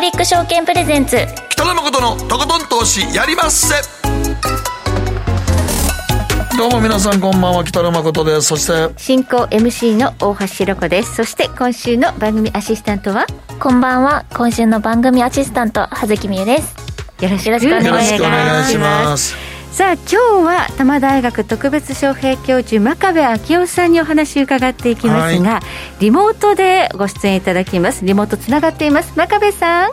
クリック証券プレゼンツ。北野誠のとことん投資やりまっせ。どうも皆さんこんばんは北野誠です。そして進行 MC の大橋ひろ子です。そして今週の番組アシスタントは？こんばんは。今週の番組アシスタント葉月美優です。よろしくお願いしますさあ今日は多摩大学特別招聘教授真壁昭夫さんにお話を伺っていきますが、はい、リモートでご出演いただきますリモートつながっています真壁さん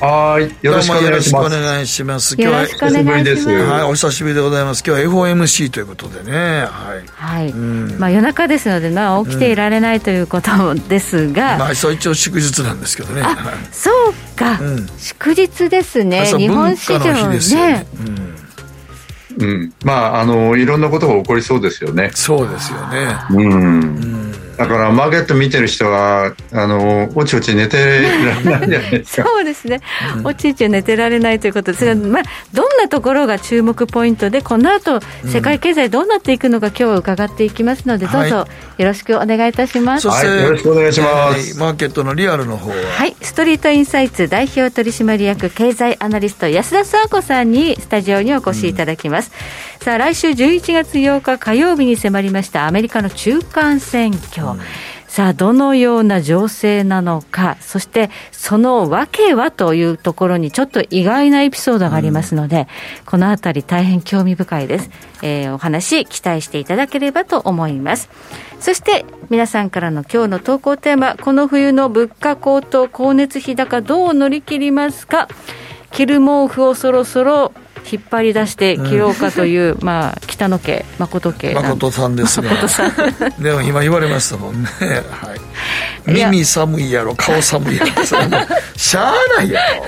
はい。よろしくお願いします。よろしくお願いします。今日は、よろしくお願いします。はい、お久しぶりでございます。今日は FOMC ということでね。はい。はい。うん、まあ夜中ですので、まあ起きていられないということですが。うん、まあ、そう一応祝日なんですけどね。はい、そうか、うん、祝日ですね。日本市場ね。うん、まあ、あの、いろんなことが起こりそうですよね。そうですよね。うん。うんだからマーケット見てる人はあのおちおち寝てられないじゃないですか。そうですね、うん、おちおち寝てられないということですが、うん、まあ、どんなところが注目ポイントでこの後世界経済どうなっていくのか今日は伺っていきますので、どうぞよろしくお願いいたします、はい、よろしくお願いします、マーケットのリアルの方は？はい。ストリートインサイツ代表取締役経済アナリスト安田沙子さんにスタジオにお越しいただきます、うん。さあ来週11月8日火曜日に迫りましたアメリカの中間選挙、うん、さあどのような情勢なのかそしてその訳はというところにちょっと意外なエピソードがありますので、うん、このあたり大変興味深いです、えー、お話期待していただければと思います。そして皆さんからの今日の投稿テーマこの冬の物価高騰光熱費高どう乗り切りますか？着る毛布をそろそろ引っ張り出して切ろうかという、うん、まあ北野家誠家誠さんですね。誠さん。でも今言われましたもんね。はい。耳寒いやろ顔寒いやろ。しゃあないやろ。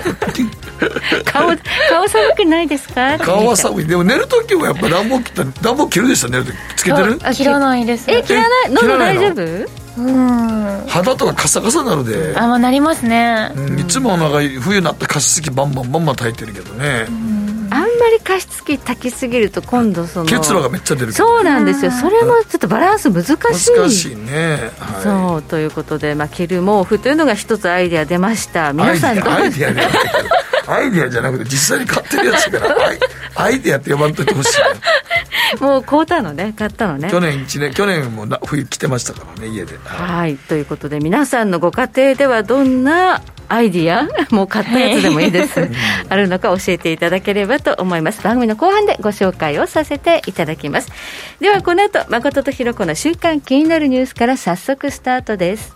顔顔寒くないですか？顔は寒い。でも寝る時はやっぱ暖房切った暖房切るでしょ寝る時つけてる？切らないです。え切らない？喉大丈夫？うん。肌とかカサカサなるで。あまあなりますね、うん、いつもなんか冬になった加湿器バンバンバンバン炊いてるけどね、うんり加湿器炊きすぎると今度その結露がめっちゃ出るそうなんですよ。それもちょっとバランス難しい。難しいね、はい、そうということで、まあ、着る毛布というのが一つアイデア出ました。皆さんどうアイデアイデアじゃなくて実際に買ってるやつから アイデアって呼ばんといてほしい、もう買うたのね買ったのね。去年1年去年も冬来てましたからね家で。はい。ということで皆さんのご家庭ではどんなアイディア もう買ったやつでもいいです。あるのか教えていただければと思います。番組の後半でご紹介をさせていただきます。ではこの後誠とひろ子の週刊気になるニュースから早速スタートです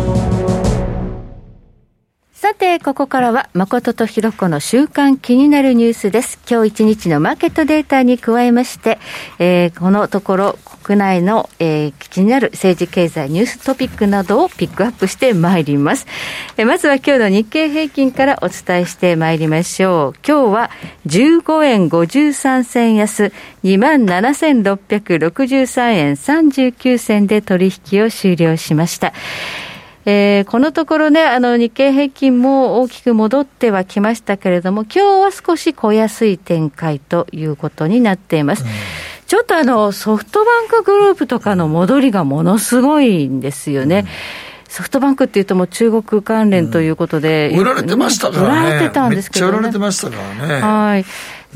さて、ここからは、誠とひろこの週間気になるニュースです。今日一日のマーケットデータに加えまして、えー、このところ、国内の、えー、気になる政治経済ニューストピックなどをピックアップしてまいります。えー、まずは今日の日経平均からお伝えしてまいりましょう。今日は15円53銭安、27,663円39銭で取引を終了しました。えー、このところね、あの日経平均も大きく戻ってはきましたけれども、今日は少し小安い展開ということになっています。うん、ちょっとあのソフトバンクグループとかの戻りがものすごいんですよね。うん。ソフトバンクっていうと、もう中国関連ということで、うん、売られてましたからね、売られてたんですけど、ね、売られてましたからね。はい、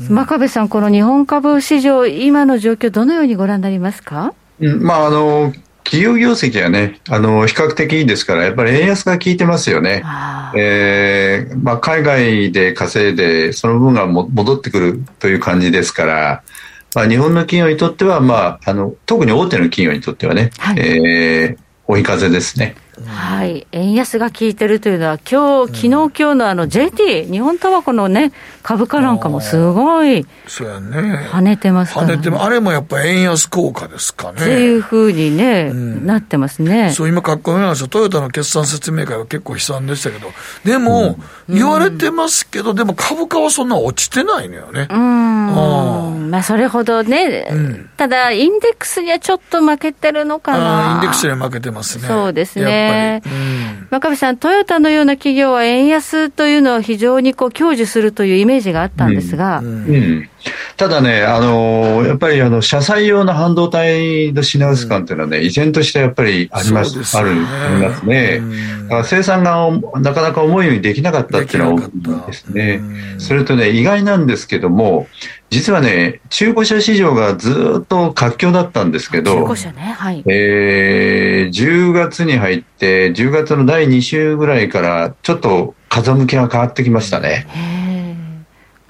うん、真壁さん、この日本株市場、今の状況、どのようにご覧になりますか、うん、まああの企業業績はね、あの、比較的いいですから、やっぱり円安が効いてますよね。えー、まあ、海外で稼いで、その分がも戻ってくるという感じですから、まあ、日本の企業にとっては、まあ、あの、特に大手の企業にとってはね、はい、えー、追い風ですね。はい、円安が効いてるというのは、今日、昨日、今日のあの JT、日本タバコのね、株価なんかもすごい、そうやね。跳ねてますから、ね、跳ねてあれもやっぱ円安効果ですかね。っていうふうにね、うん、なってますね。そう、今、かっこいいなんですよ。トヨタの決算説明会は結構悲惨でしたけど、でも、うん、言われてますけど、でも株価はそんな落ちてないのよね。うん。まあ、それほどね、うん、ただ、インデックスにはちょっと負けてるのかな。インデックスには負けてますね。そうですね。うん、真壁さん、トヨタのような企業は円安というのを非常にこう享受するというイメージがあったんですが。うんただね、あのやっぱりあの車載用の半導体の品薄感というのはね、依然としてやっぱりあります、ね、あるありますね。だから生産がなかなか思うようにできなかったっていうのは大きいですね。それとね、意外なんですけども、実はね、中古車市場がずっと活況だったんですけど、中古車ね、はい。えー、10月に入って、10月の第2週ぐらいから、ちょっと風向きが変わってきましたね。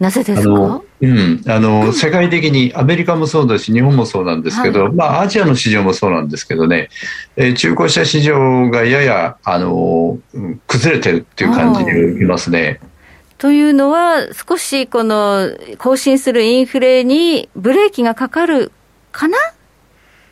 なぜですか？うん、あの、世界的にアメリカもそうだし、日本もそうなんですけど、はい、まあ、アジアの市場もそうなんですけどね、えー、中古車市場がやや、あの、崩れてるっていう感じでいますね。というのは、少しこの更新するインフレにブレーキがかかるかな？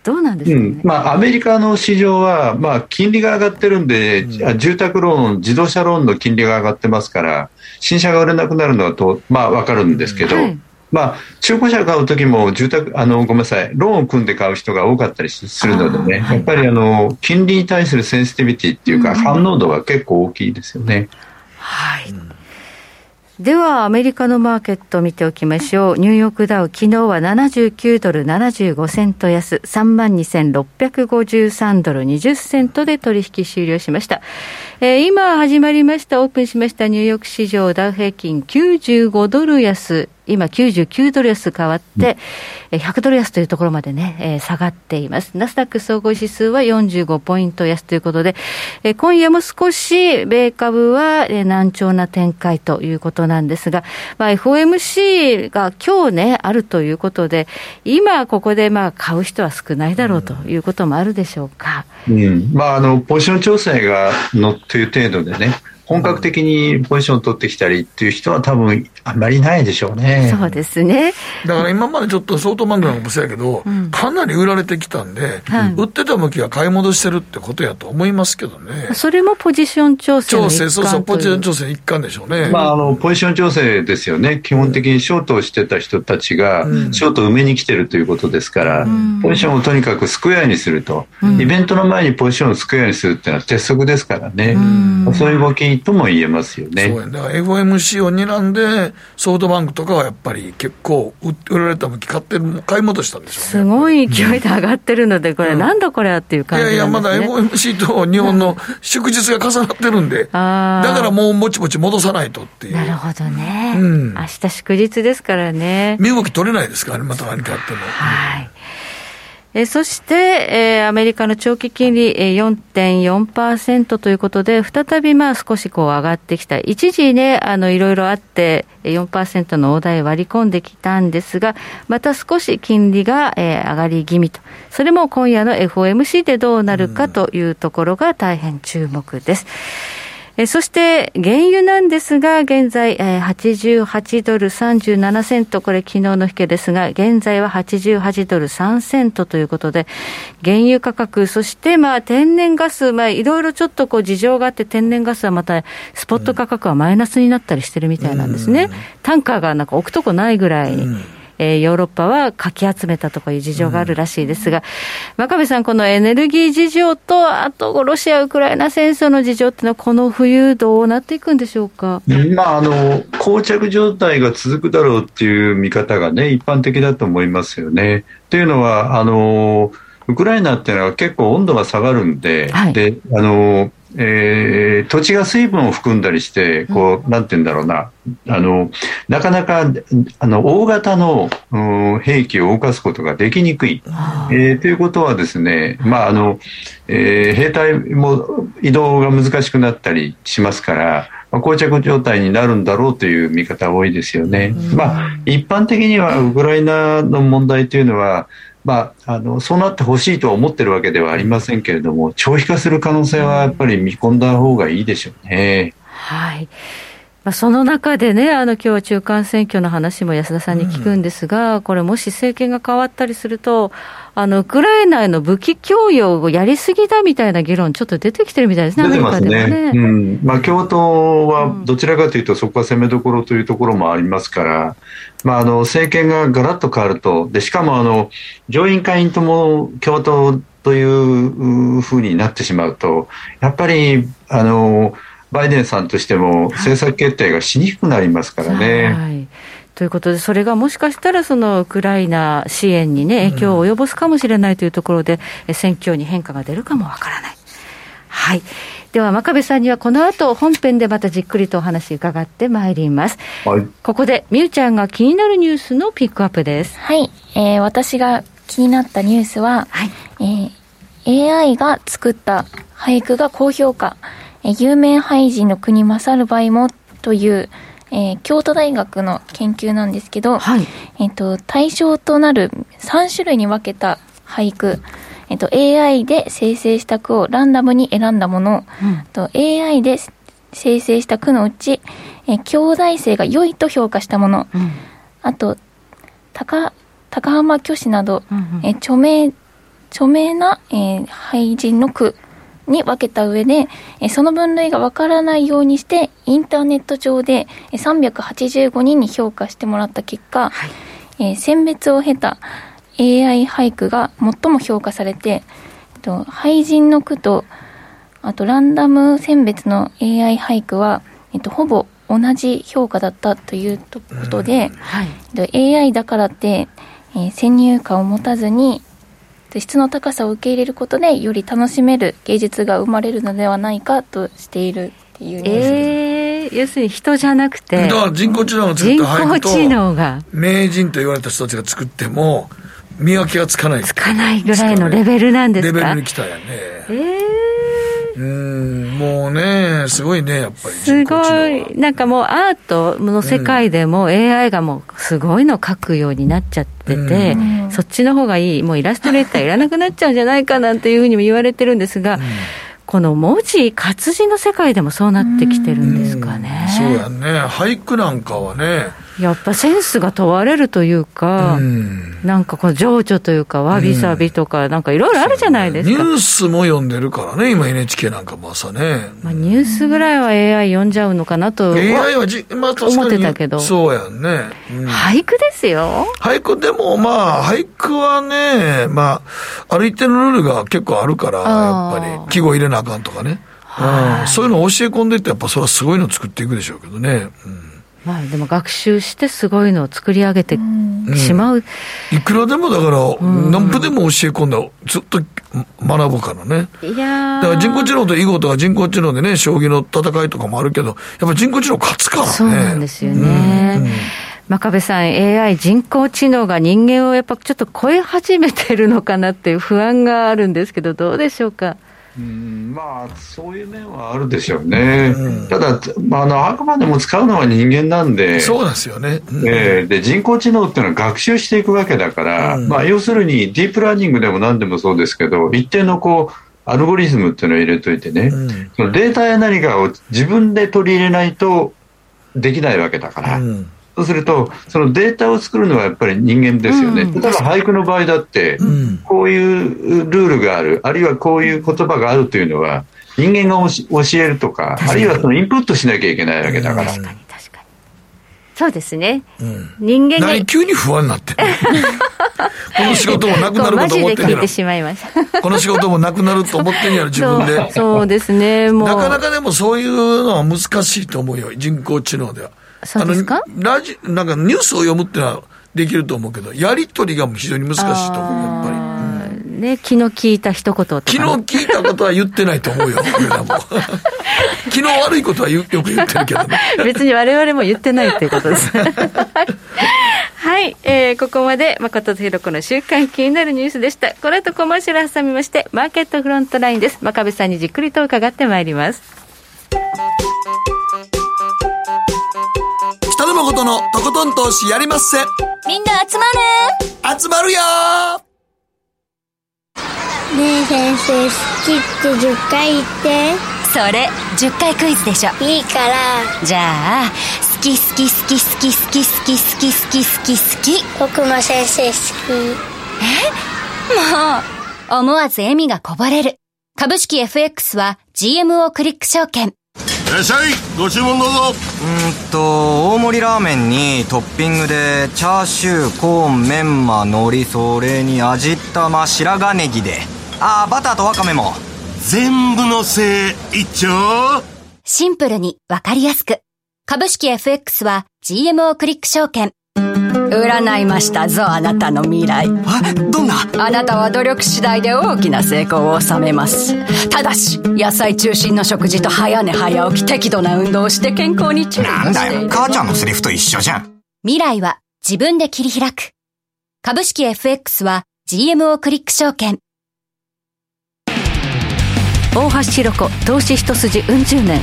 どうなんですか、ね、うん、まあ、アメリカの市場は、まあ、金利が上がってるんで、うん、住宅ローン、自動車ローンの金利が上がってますから、新車が売れなくなるのはと、まあ、分かるんですけど、はい。まあ、中古車買う時も住宅あのごめんなさいローンを組んで買う人が多かったりするのでね、やっぱりあの金利に対するセンシティビティっていうか、反応度が結構大きいですよね。はいでは、アメリカのマーケットを見ておきましょう。ニューヨークダウ、昨日は79ドル75セント安、32,653ドル20セントで取引終了しました。えー、今始まりました、オープンしましたニューヨーク市場ダウ平均95ドル安、今99ドル安変わって、うん、100ドル安というところまでね、えー、下がっています。ナスダック総合指数は45ポイント安ということで、えー、今夜も少し米株は、えー、難聴な展開ということなんですが、まあ、FOMC が今日ね、あるということで、今ここでまあ買う人は少ないだろうということもあるでしょうか。うん、まあ、あの、ポジション調整がのという程度でね、本格的にポジションを取ってきたりっていう人は多分あんまりないでしょうね。そうですね。だから今までちょっと相当漫画のもそうやけど、うん、かなり売られてきたんで、はい、売ってた向きが買い戻してるってことやと思いますけどね。それもポジション調整調整、そうそう、ポジション調整一環でしょうね。まあ、あの、ポジション調整ですよね。基本的にショートをしてた人たちが、ショートを埋めに来てるということですから、うん、ポジションをとにかくスクエアにすると、うん、イベントの前にポジションをスクエアにするっていうのは鉄則ですからね。そういう動きとも言えますよね。そうや、だから FOMC を睨んで、ソフトバンクとかはやっぱり結構売られた向き買って買い戻したんでしょうね。すごい勢いで上がってるので、これ、なんだこれはっていう感じ、ね、いやいや、まだ FOMC と日本の祝日が重なってるんで、だからもうもちもち戻さないとっていう。なるほどね。うん、明日祝日ですからね。身動き取れないですからね、また何かあっても。はい。えそして、えー、アメリカの長期金利、えー、4.4%ということで、再びまあ少しこう上がってきた。一時ね、あの、いろいろあって、4%の大台割り込んできたんですが、また少し金利が、えー、上がり気味と。それも今夜の FOMC でどうなるかというところが大変注目です。うんえそして原油なんですが、現在、え88ドル37セント、これ昨日の引けですが、現在は88ドル3セントということで、原油価格、そしてまあ天然ガス、まあいろいろちょっとこう事情があって、天然ガスはまたスポット価格はマイナスになったりしてるみたいなんですね。タンカーがなんか置くとこないぐらい。えー、ヨーロッパはかき集めたとかいう事情があるらしいですが、真壁さん、このエネルギー事情と、あとロシア・ウクライナ戦争の事情っていうのは、この冬、どうなっていくんでしょうか、まあ、あの膠着状態が続くだろうっていう見方がね、一般的だと思いますよね。というのは、あのウクライナっていうのは結構温度が下がるんで、はい、であのえー、土地が水分を含んだりして、こう、なんて言うんだろうな、あの、なかなか、あの、大型の、うん、兵器を動かすことができにくい。えー、ということはですね、まあ、あの、えー、兵隊も移動が難しくなったりしますから、まあ、膠着状態になるんだろうという見方多いですよね。まあ、一般的にはウクライナの問題というのは、まあ、あのそうなってほしいとは思ってるわけではありませんけれども長期化する可能性はやっぱり見込んだ方がいいでしょうね。はい。まあ、その中でね、あの今日は中間選挙の話も安田さんに聞くんですが、うん、これ、もし政権が変わったりすると、あのウクライナへの武器供与をやりすぎだみたいな議論、ちょっと出てきてるみたいですね、出てますね、ね。うん。まあ、共和党はどちらかというと、そこは攻めどころというところもありますから、まあ、あの政権がガラッと変わると、でしかもあの上院、下院とも共和党というふうになってしまうと、やっぱりあのバイデンさんとしても政策決定がしにくくなりますからね。はいということで、それがもしかしたらそのウクライナ支援にね、影響を及ぼすかもしれないというところで、うん、選挙に変化が出るかもわからない。はい。では、真壁さんにはこの後、本編でまたじっくりとお話伺ってまいります。はい。ここで、みゆちゃんが気になるニュースのピックアップです。はい。えー、私が気になったニュースは、はい。えー、AI が作った俳句が高評価。え有名俳人の国勝る場合もという、えー、京都大学の研究なんですけど、はい、えっ、ー、と、対象となる3種類に分けた俳句、えっ、ー、と、AI で生成した句をランダムに選んだもの、うん、と AI で生成した句のうち、えー、兄弟性が良いと評価したもの、うん、あと、高、高浜虚子など、うんうん、えー、著名、著名な、えー、俳人の句に分けた上で、その分類が分からないようにして、インターネット上で385人に評価してもらった結果、はい、えー、選別を経た AI 俳句が最も評価されて、と、俳人の句と、あとランダム選別の AI 俳句は、えっと、ほぼ同じ評価だったということで、はい、AI だからって、えー、先入観を持たずに質の高さを受け入れることでより楽しめる芸術が生まれるのではないかとしているっていう。ニュースえー、要するに人じゃなくて。だから人工知能が作った俳句と人工知能が。名人と言われた人たちが作っても見分けがつかない。つかないぐらいのレベルなんですかレベルに来たやねえーうんもうね、すごいね、やっぱり。すごい、なんかもうアートの世界でも AI がもうすごいの描くようになっちゃってて、うん、そっちの方がいい、もうイラストレーターいらなくなっちゃうんじゃないかなんていうふうにも言われてるんですが、うんこの文字、活字の世界でもそうなってきてるんですかね。うそうやね。俳句なんかはね。やっぱセンスが問われるというか、うんなんかこう情緒というか、わびさびとか、なんかいろいろあるじゃないですか、ね、ニュースも読んでるからね、今 NHK なんかも朝ね。まあ、ニュースぐらいは AI 読んじゃうのかなと。AI はじ、まあ、思ってたけど。そうやんね、うん、俳句ですよ。俳句でもまあ、俳句はね、まあ、ある一定のルールが結構あるから、やっぱり、季語入れなあかんとかね。うん、そういうのを教え込んでいって、やっぱそれはすごいの作っていくでしょうけどね。うんまあ、でも学習してすごいのを作り上げてしまう、うん、いくらでもだから、何分でも教え込んだずっと学ぶからね。いやだから人工知能と囲碁とか人工知能でね将棋の戦いとかもあるけどやっぱ人工知能勝つからね。そうなんですよね、うん。真壁さん、AI、人工知能が人間をやっぱちょっと超え始めてるのかなっていう不安があるんですけど、どうでしょうか？うんまあ、そういう面はあるでしょうね、うん、ただ、まあ、あのあくまでも使うのは人間なんで、そうですよね、うん、えー、で人工知能っていうのは学習していくわけだから、うん、まあ、要するにディープラーニングでも何でもそうですけど、一定のこうアルゴリズムっていうのを入れといてね、そのデータや何かを自分で取り入れないとできないわけだから。そうすると、そのデータを作るのはやっぱり人間ですよね。うん、例えば俳句の場合だって、こういうルールがある、あるいはこういう言葉があるというのは、人間が教えるとか、あるいはそのインプットしなきゃいけないわけだから。確かに確かに。そうですね。うん、人間が。急に不安になって この仕事もなくなると思ってんやろ。この仕事もなくなると思ってんやろ、自分で。そうですね、もう。なかなかでもそういうのは難しいと思うよ、人工知能では。そうですか？ラジなんかニュースを読むっていうのはできると思うけど、やり取りが非常に難しいと思う、やっぱり。うん、ね、気の利いた一言とか、気の利いたことは言ってないと思うよ、俺らも。気の悪いことはよく言ってるけどね。別に我々も言ってないっていうことです。はい、えー、ここまで誠とひろ子の週間気になるニュースでした。この後コマーシャル挟みまして、マーケットフロントラインです。真壁さんにじっくりと伺ってまいります。北野誠のとことん投資やりまっせ。みんな集まる。集まるよ。ねえ先生好きって10回言って。それ10回クイズでしょ。いいから。じゃあ好き好き好き好き好き好き好き好き好き好き僕も先生好き。もう。思わず笑みがこぼれる。株式 FX は GMO クリック証券。いらっしゃい。ご注文どうぞ。うんと大盛りラーメンにトッピングでチャーシューコーンメンマ海苔それに味玉白髪ネギで。ああバターとワカメも。全部のせい一丁。シンプルにわかりやすく。株式 FX は GMO クリック証券占いましたぞあなたの未来。あどんな？あなたは努力次第で大きな成功を収めます。ただし野菜中心の食事と早寝早起き適度な運動をして健康に注意なんだよ。母ちゃんのセリフと一緒じゃん。未来は自分で切り開く。株式 FX は GMO クリック証券。大橋ひろ子投資一筋うん十年。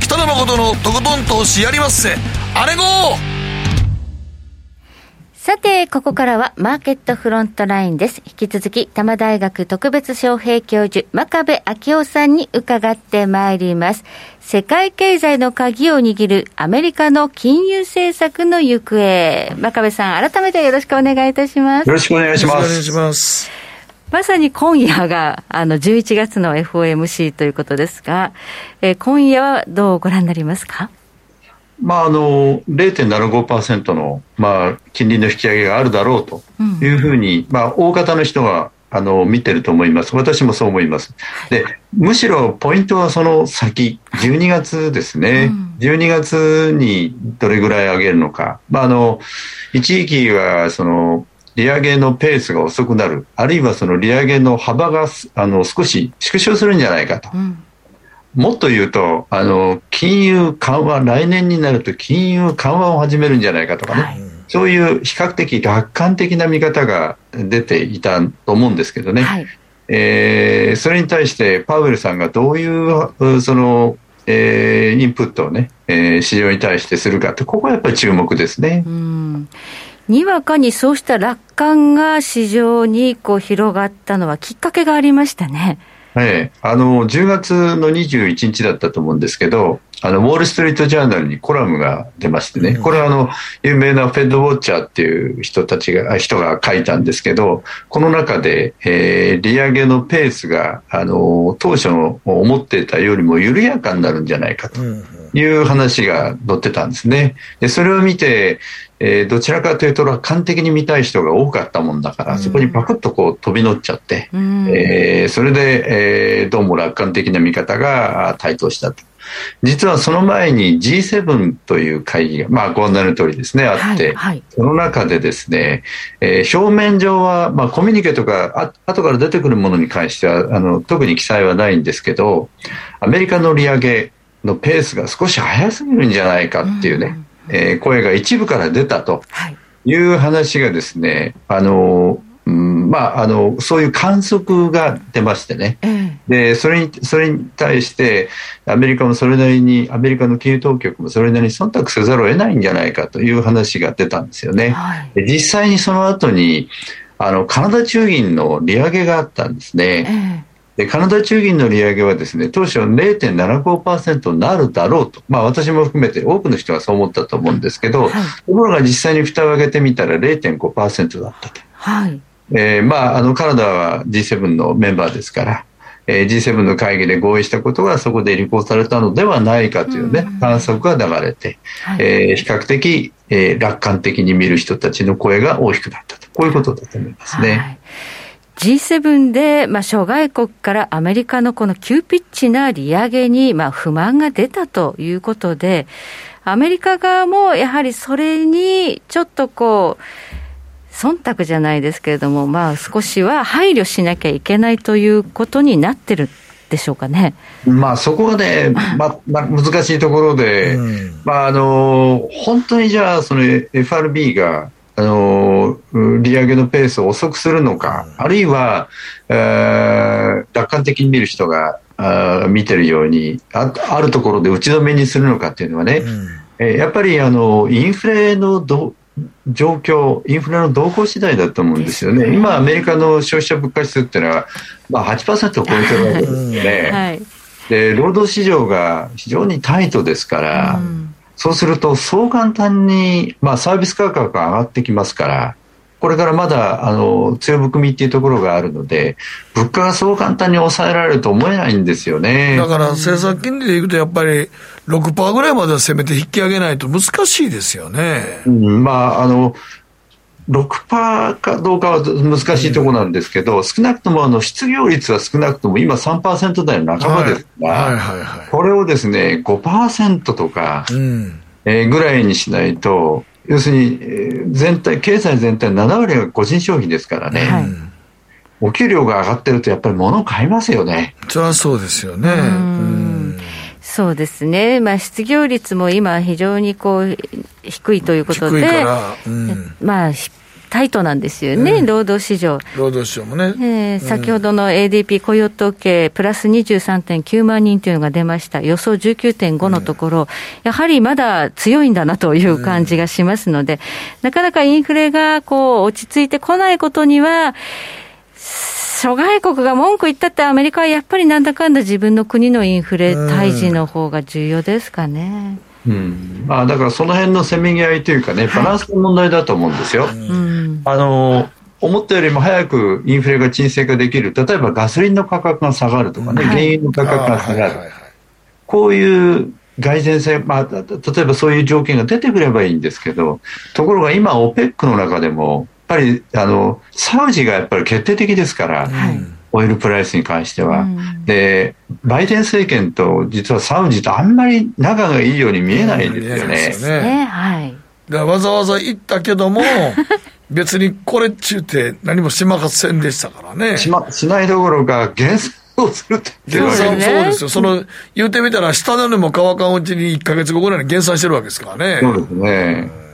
北野誠のとことん投資やりまっせ。あれごさて、ここからはマーケットフロントラインです。引き続き、多摩大学特別招聘教授、真壁昭夫さんに伺ってまいります。世界経済の鍵を握るアメリカの金融政策の行方。真壁さん、改めてよろしくお願いいたします。よろしくお願いします。お願いします。まさに今夜が、あの、11月の FOMC ということですが、えー今夜はどうご覧になりますか？まあ、あの、0.75%の、まあ、金利の引き上げがあるだろうというふうに、まあ、大方の人は、あの、見てると思います。私もそう思います。で、むしろポイントはその先、12月ですね。12月にどれぐらい上げるのか。まあ、あの、一時期は、その、利上げのペースが遅くなる。あるいはその利上げの幅が、あの、少し縮小するんじゃないかと。もっと言うと、あの、金融緩和、来年になると金融緩和を始めるんじゃないかとかね。そういう比較的楽観的な見方が出ていたと思うんですけどね。はい。えーそれに対してパウエルさんがどういう、うその、えーインプットをね、えー市場に対してするかって、ここはやっぱり注目ですね。うんにわかにそうした楽観が市場にこう広がったのはきっかけがありましたね。ええ。あの10月の21日だったと思うんですけど、あのウォール・ストリート・ジャーナルにコラムが出ましてね、これはあの有名なフェッドウォッチャーっていう人たちがあ人が書いたんですけど、この中で、えー利上げのペースがあの当初の思っていたよりも緩やかになるんじゃないかという話が載ってたんですね。でそれを見て、えーどちらかというと楽観的に見たい人が多かったもんだから、そこにパクッとこう飛び乗っちゃって、えーそれで、えーどうも楽観的な見方があ台頭したと。実はその前に G7 という会議が、まあ、ご案内の通りですね、あって、はい。はいその中でですね、えー表面上は、まあ、コミュニケとか、あ後から出てくるものに関しては、あの、特に記載はないんですけど、アメリカの利上げのペースが少し早すぎるんじゃないかっていうね、えー声が一部から出たと。はい。いう話がですね、あの、うんまあ、あの、そういう観測が出ましてね。ええで、それに、それに対して、アメリカもそれなりに、アメリカの金融当局もそれなりに忖度せざるを得ないんじゃないかという話が出たんですよね。はい。で実際にその後に、あの、カナダ中銀の利上げがあったんですえね。えで、カナダ中銀の利上げはですね、当初0.75%になるだろうと。まあ私も含めて多くの人がそう思ったと思うんですけど、はい。ところが実際に蓋を開けてみたら0.5%だったと。はい。えーまあ、あの、カナダは G7 のメンバーですから、えー G7 の会議で合意したことがそこで履行されたのではないかというね、観測が流れて、はいえー比較的、えー楽観的に見る人たちの声が大きくなったと。こういうことだと思いますね。はい G7 で、まあ、諸外国からアメリカのこの急ピッチな利上げに、まあ、不満が出たということで、アメリカ側もやはりそれにちょっとこう、忖度じゃないですけれども、まあ、少しは配慮しなきゃいけないということになってるでしょうかね。まあそこがね、まあ、まあ難しいところで、まああの、本当にじゃあその FRB が、あの、利上げのペースを遅くするのか、あるいは、えー楽観的に見る人が、あー見てるようにあ、あるところで打ち止めにするのかっていうのはね、えーやっぱりあの、インフレのど状況、インフレの動向次第だと思うんですよね。今、アメリカの消費者物価指数っていうのは、まあ8%を超えてるわけですね。はい。で労働市場が非常にタイトですから、うん、そうするとそう簡単に、まあ、サービス価格が上がってきますからこれからまだあの強含みっていうところがあるので物価がそう簡単に抑えられると思えないんですよねだから政策金利でいくとやっぱり6%ぐらいまではせめて引き上げないと難しいですよね。うん、まああの6%かどうかは難しいところなんですけど、少なくともあの失業率は少なくとも今3%台の半ばですから、これをですね、5%とか、えぐらいにしないと、要するに全体、経済全体7割が個人消費ですからね。はいお給料が上がってると、やっぱり物買いますよね。それはそうですよね。そうですね、まあ、失業率も今、非常にこう低いということで、うん、まあ、タイトなんですよね、うん、労働市場。労働市場もね。えー、先ほどの ADP 雇用統計、プラス23.9万人というのが出ました。予想19.5のところ、うん、やはりまだ強いんだなという感じがしますので、うん、なかなかインフレがこう落ち着いてこないことには、諸外国が文句言ったって、アメリカはやっぱりなんだかんだ自分の国のインフレ退治の方が重要ですかね。うん。まあ、だからその辺のせめぎ合いというかね、バランスの問題だと思うんですよ。はい、あの思ったよりも早くインフレが沈静化できる、例えばガソリンの価格が下がるとかね、原油の価格が下がる、こういう蓋然性、まあ、例えばそういう条件が出てくればいいんですけど、ところが今、OPEC の中でも、ぱりあのサウジがやっぱり決定的ですから。はいオイルプライスに関しては。うん、で、バイデン政権と実はサウジとあんまり仲がいいように見えないですよね。うん、ねはい。だわざわざ行ったけども、別にこれっちゅうて何もしまかせんでしたからね。しま、しないどころか、減産をするって言ってるわけそうですよ。その、言うてみたら、舌の根も乾かんうちに1か月後ぐらいに減産してるわけですからね。そうですね。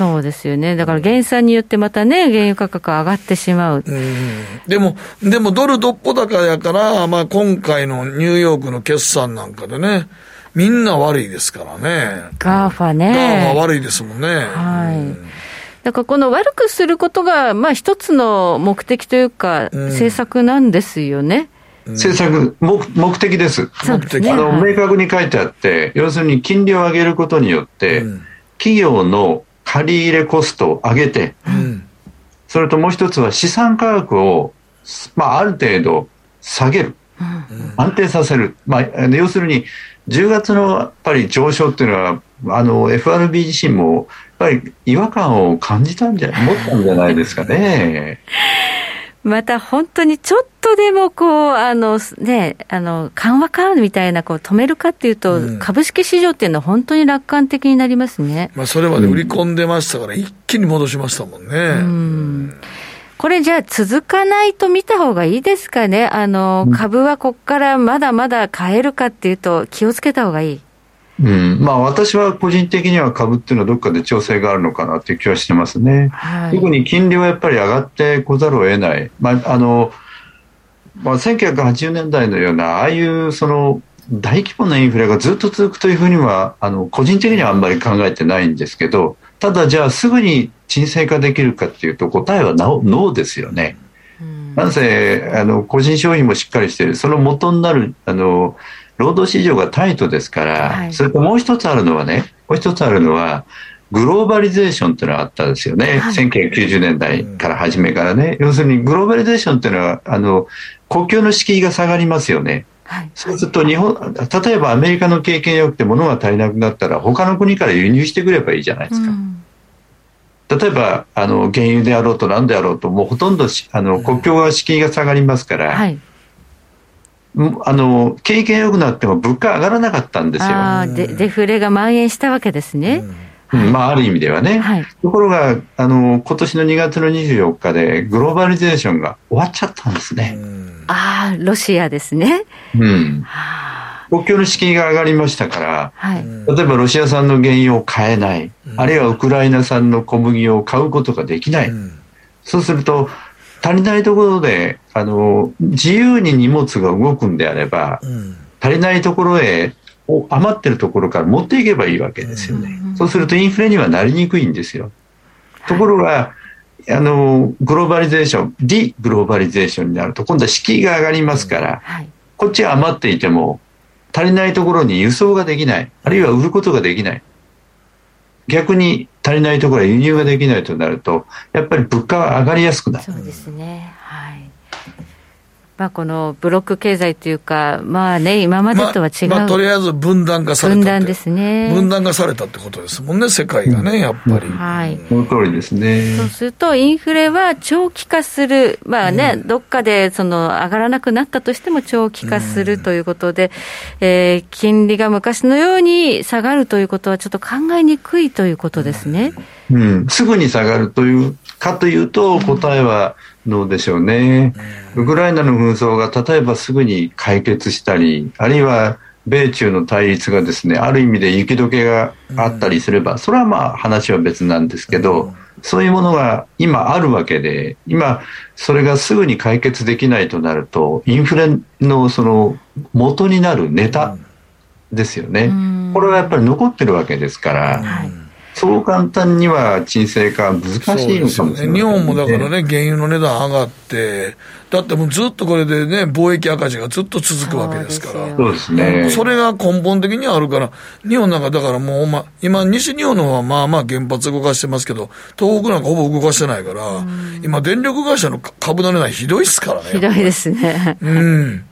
そうですよね。だから減産によってまたね、原油価格上がってしまう。うん、でも、でもドル独歩高やから、まあ今回のニューヨークの決算なんかでね、みんな悪いですからね。 GAFA ね。 GAFA悪いですもんね。はい。うん、だからこの悪くすることが、まあ一つの目的というか、政策なんですよね。政策目、目的です。目的、ね、あの、明確に書いてあって、要するに金利を上げることによって、企業の借り入れコストを上げて、うん、それともう一つは資産価格を、まあ、ある程度下げる、うん、安定させる、まあ、要するに10月のやっぱり上昇っていうのはあの FRB 自身もやっぱり違和感を感じたんじゃ持ったんじゃないですかね。また本当にちょっとでもこう、あのね、あの緩和かみたいな、こう止めるかっていうと、うん、株式市場っていうのは本当に楽観的になりますね。まあそれまで売り込んでましたから、一気に戻しましたもんね。うんこれじゃあ続かないと見た方がいいですかね？あの、株はここからまだまだ買えるかっていうと気をつけた方がいい。うんまあ、私は個人的には株っていうのはどっかで調整があるのかなっていう気はしてますね。はい、特に金利はやっぱり上がってこざるを得ない。まああのまあ、1980年代のようなああいうその大規模なインフレがずっと続くというふうにはあの個人的にはあんまり考えてないんですけどただじゃあすぐに沈静化できるかっていうと答えはノーですよね。なんせあの個人消費もしっかりしているその元になるあの労働市場がタイトですから、はい、それともう一つあるのはね、もう一つあるのは、グローバリゼーションっていうのがあったんですよね。はい、1990年代から初めからね。要するにグローバリゼーションっていうのは、あの、国境の敷居が下がりますよね。はい、そうすると日本、例えばアメリカの経験良くて物が足りなくなったら、他の国から輸入してくればいいじゃないですか。うん、例えば、あの、原油であろうと何であろうと、もうほとんどあの国境が敷居が下がりますから、はいあの景気が良くなっても物価上がらなかったんですよ。あデデフレが蔓延したわけですね。うん、まあ、ある意味ではね。はい、ところが、あの、今年の2月の24日で、グローバリゼーションが終わっちゃったんですね。ああ、ロシアですね。うん。国境の敷居が上がりましたから、はい、例えばロシア産の原油を買えない、あるいはウクライナ産の小麦を買うことができない。そうすると、足りないところであの自由に荷物が動くんであれば、うん、足りないところへ余ってるところから持っていけばいいわけですよね、うん、そうするとインフレにはなりにくいんですよ。ところが、あの、グローバリゼーション、 deglobalization になると、今度は敷居が上がりますから、はい、こっちは余っていても、足りないところに輸送ができない、あるいは売ることができない。逆に足りないところは輸入ができないとなると、やっぱり物価は上がりやすくなる。そうですね。はい。まあ、このブロック経済というか、まあね、今までとは違う、まあ、まあ、とりあえず分断化された分断ですね分断化されたってことですもんね、世界がね、やっぱり。はい、その通りですね。そうすると、インフレは長期化する、まあね、うん、どっかでその上がらなくなったとしても長期化するということで、うん、えー、金利が昔のように下がるということは、ちょっと考えにくいということですね。うん、うん、すぐに下がるというかというと、答えは、どうでしょうね。ウクライナの紛争が例えばすぐに解決したり、あるいは米中の対立がですね、ある意味で雪解けがあったりすれば、それはまあ話は別なんですけど、そういうものが今あるわけで、今、それがすぐに解決できないとなると、インフレのその元になるネタですよね。これはやっぱり残ってるわけですから、そう簡単には沈静化難しいのかもしれない、ね、日本もだからね、原油の値段上がって、だってもうずっとこれでね、貿易赤字がずっと続くわけですから、そうですね。それが根本的にあるから、日本なんかだからもう、ま、今、西日本の方はまあまあ原発動かしてますけど、東北なんかほぼ動かしてないから、今、電力会社の株の値段ひどいですからね。ひどいですね。うん。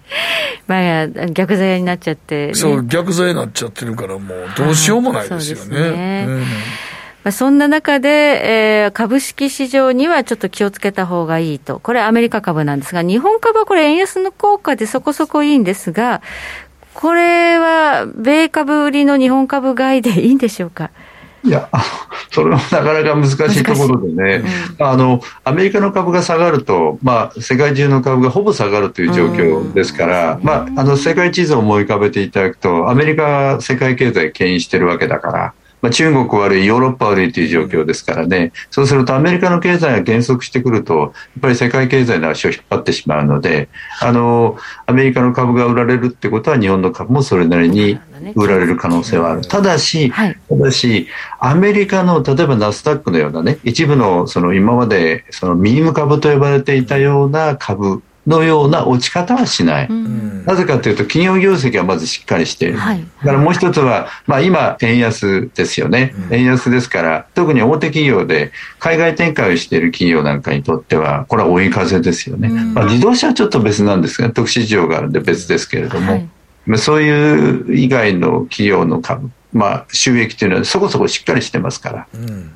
まあ、逆ザヤになっちゃって、ね、そう、逆になっちゃってるから、もうどうしようもないですよね。ねうんまあ、そんな中で、えー、株式市場にはちょっと気をつけた方がいいと、これ、アメリカ株なんですが、日本株はこれ、円安の効果でそこそこいいんですが、これは米株売りの日本株買いでいいんでしょうか？いや、それはなかなか難しいところでね、うん、あのアメリカの株が下がると、まあ、世界中の株がほぼ下がるという状況ですから、うん、まあ、あの世界地図を思い浮かべていただくと、アメリカは世界経済を牽引しているわけだから、まあ、中国悪い、ヨーロッパ悪いという状況ですからね、そうするとアメリカの経済が減速してくると、やっぱり世界経済の足を引っ張ってしまうので、あのアメリカの株が売られるってことは、日本の株もそれなりに売られる可能性はある。ただし、ただし、アメリカの例えばナスダックのようなね、一部のその今までそのミーム株と呼ばれていたような株のような落ち方はしない。うん、なぜかというと、企業業績はまずしっかりしている。はい、だからもう一つは、まあ今、円安ですよね。円安ですから、特に大手企業で海外展開をしている企業なんかにとっては、これは追い風ですよね。うん、まあ自動車はちょっと別なんですが、特殊事情があるんで別ですけれども、はいまあ、そういう以外の企業の株、まあ収益というのはそこそこしっかりしてますから。うん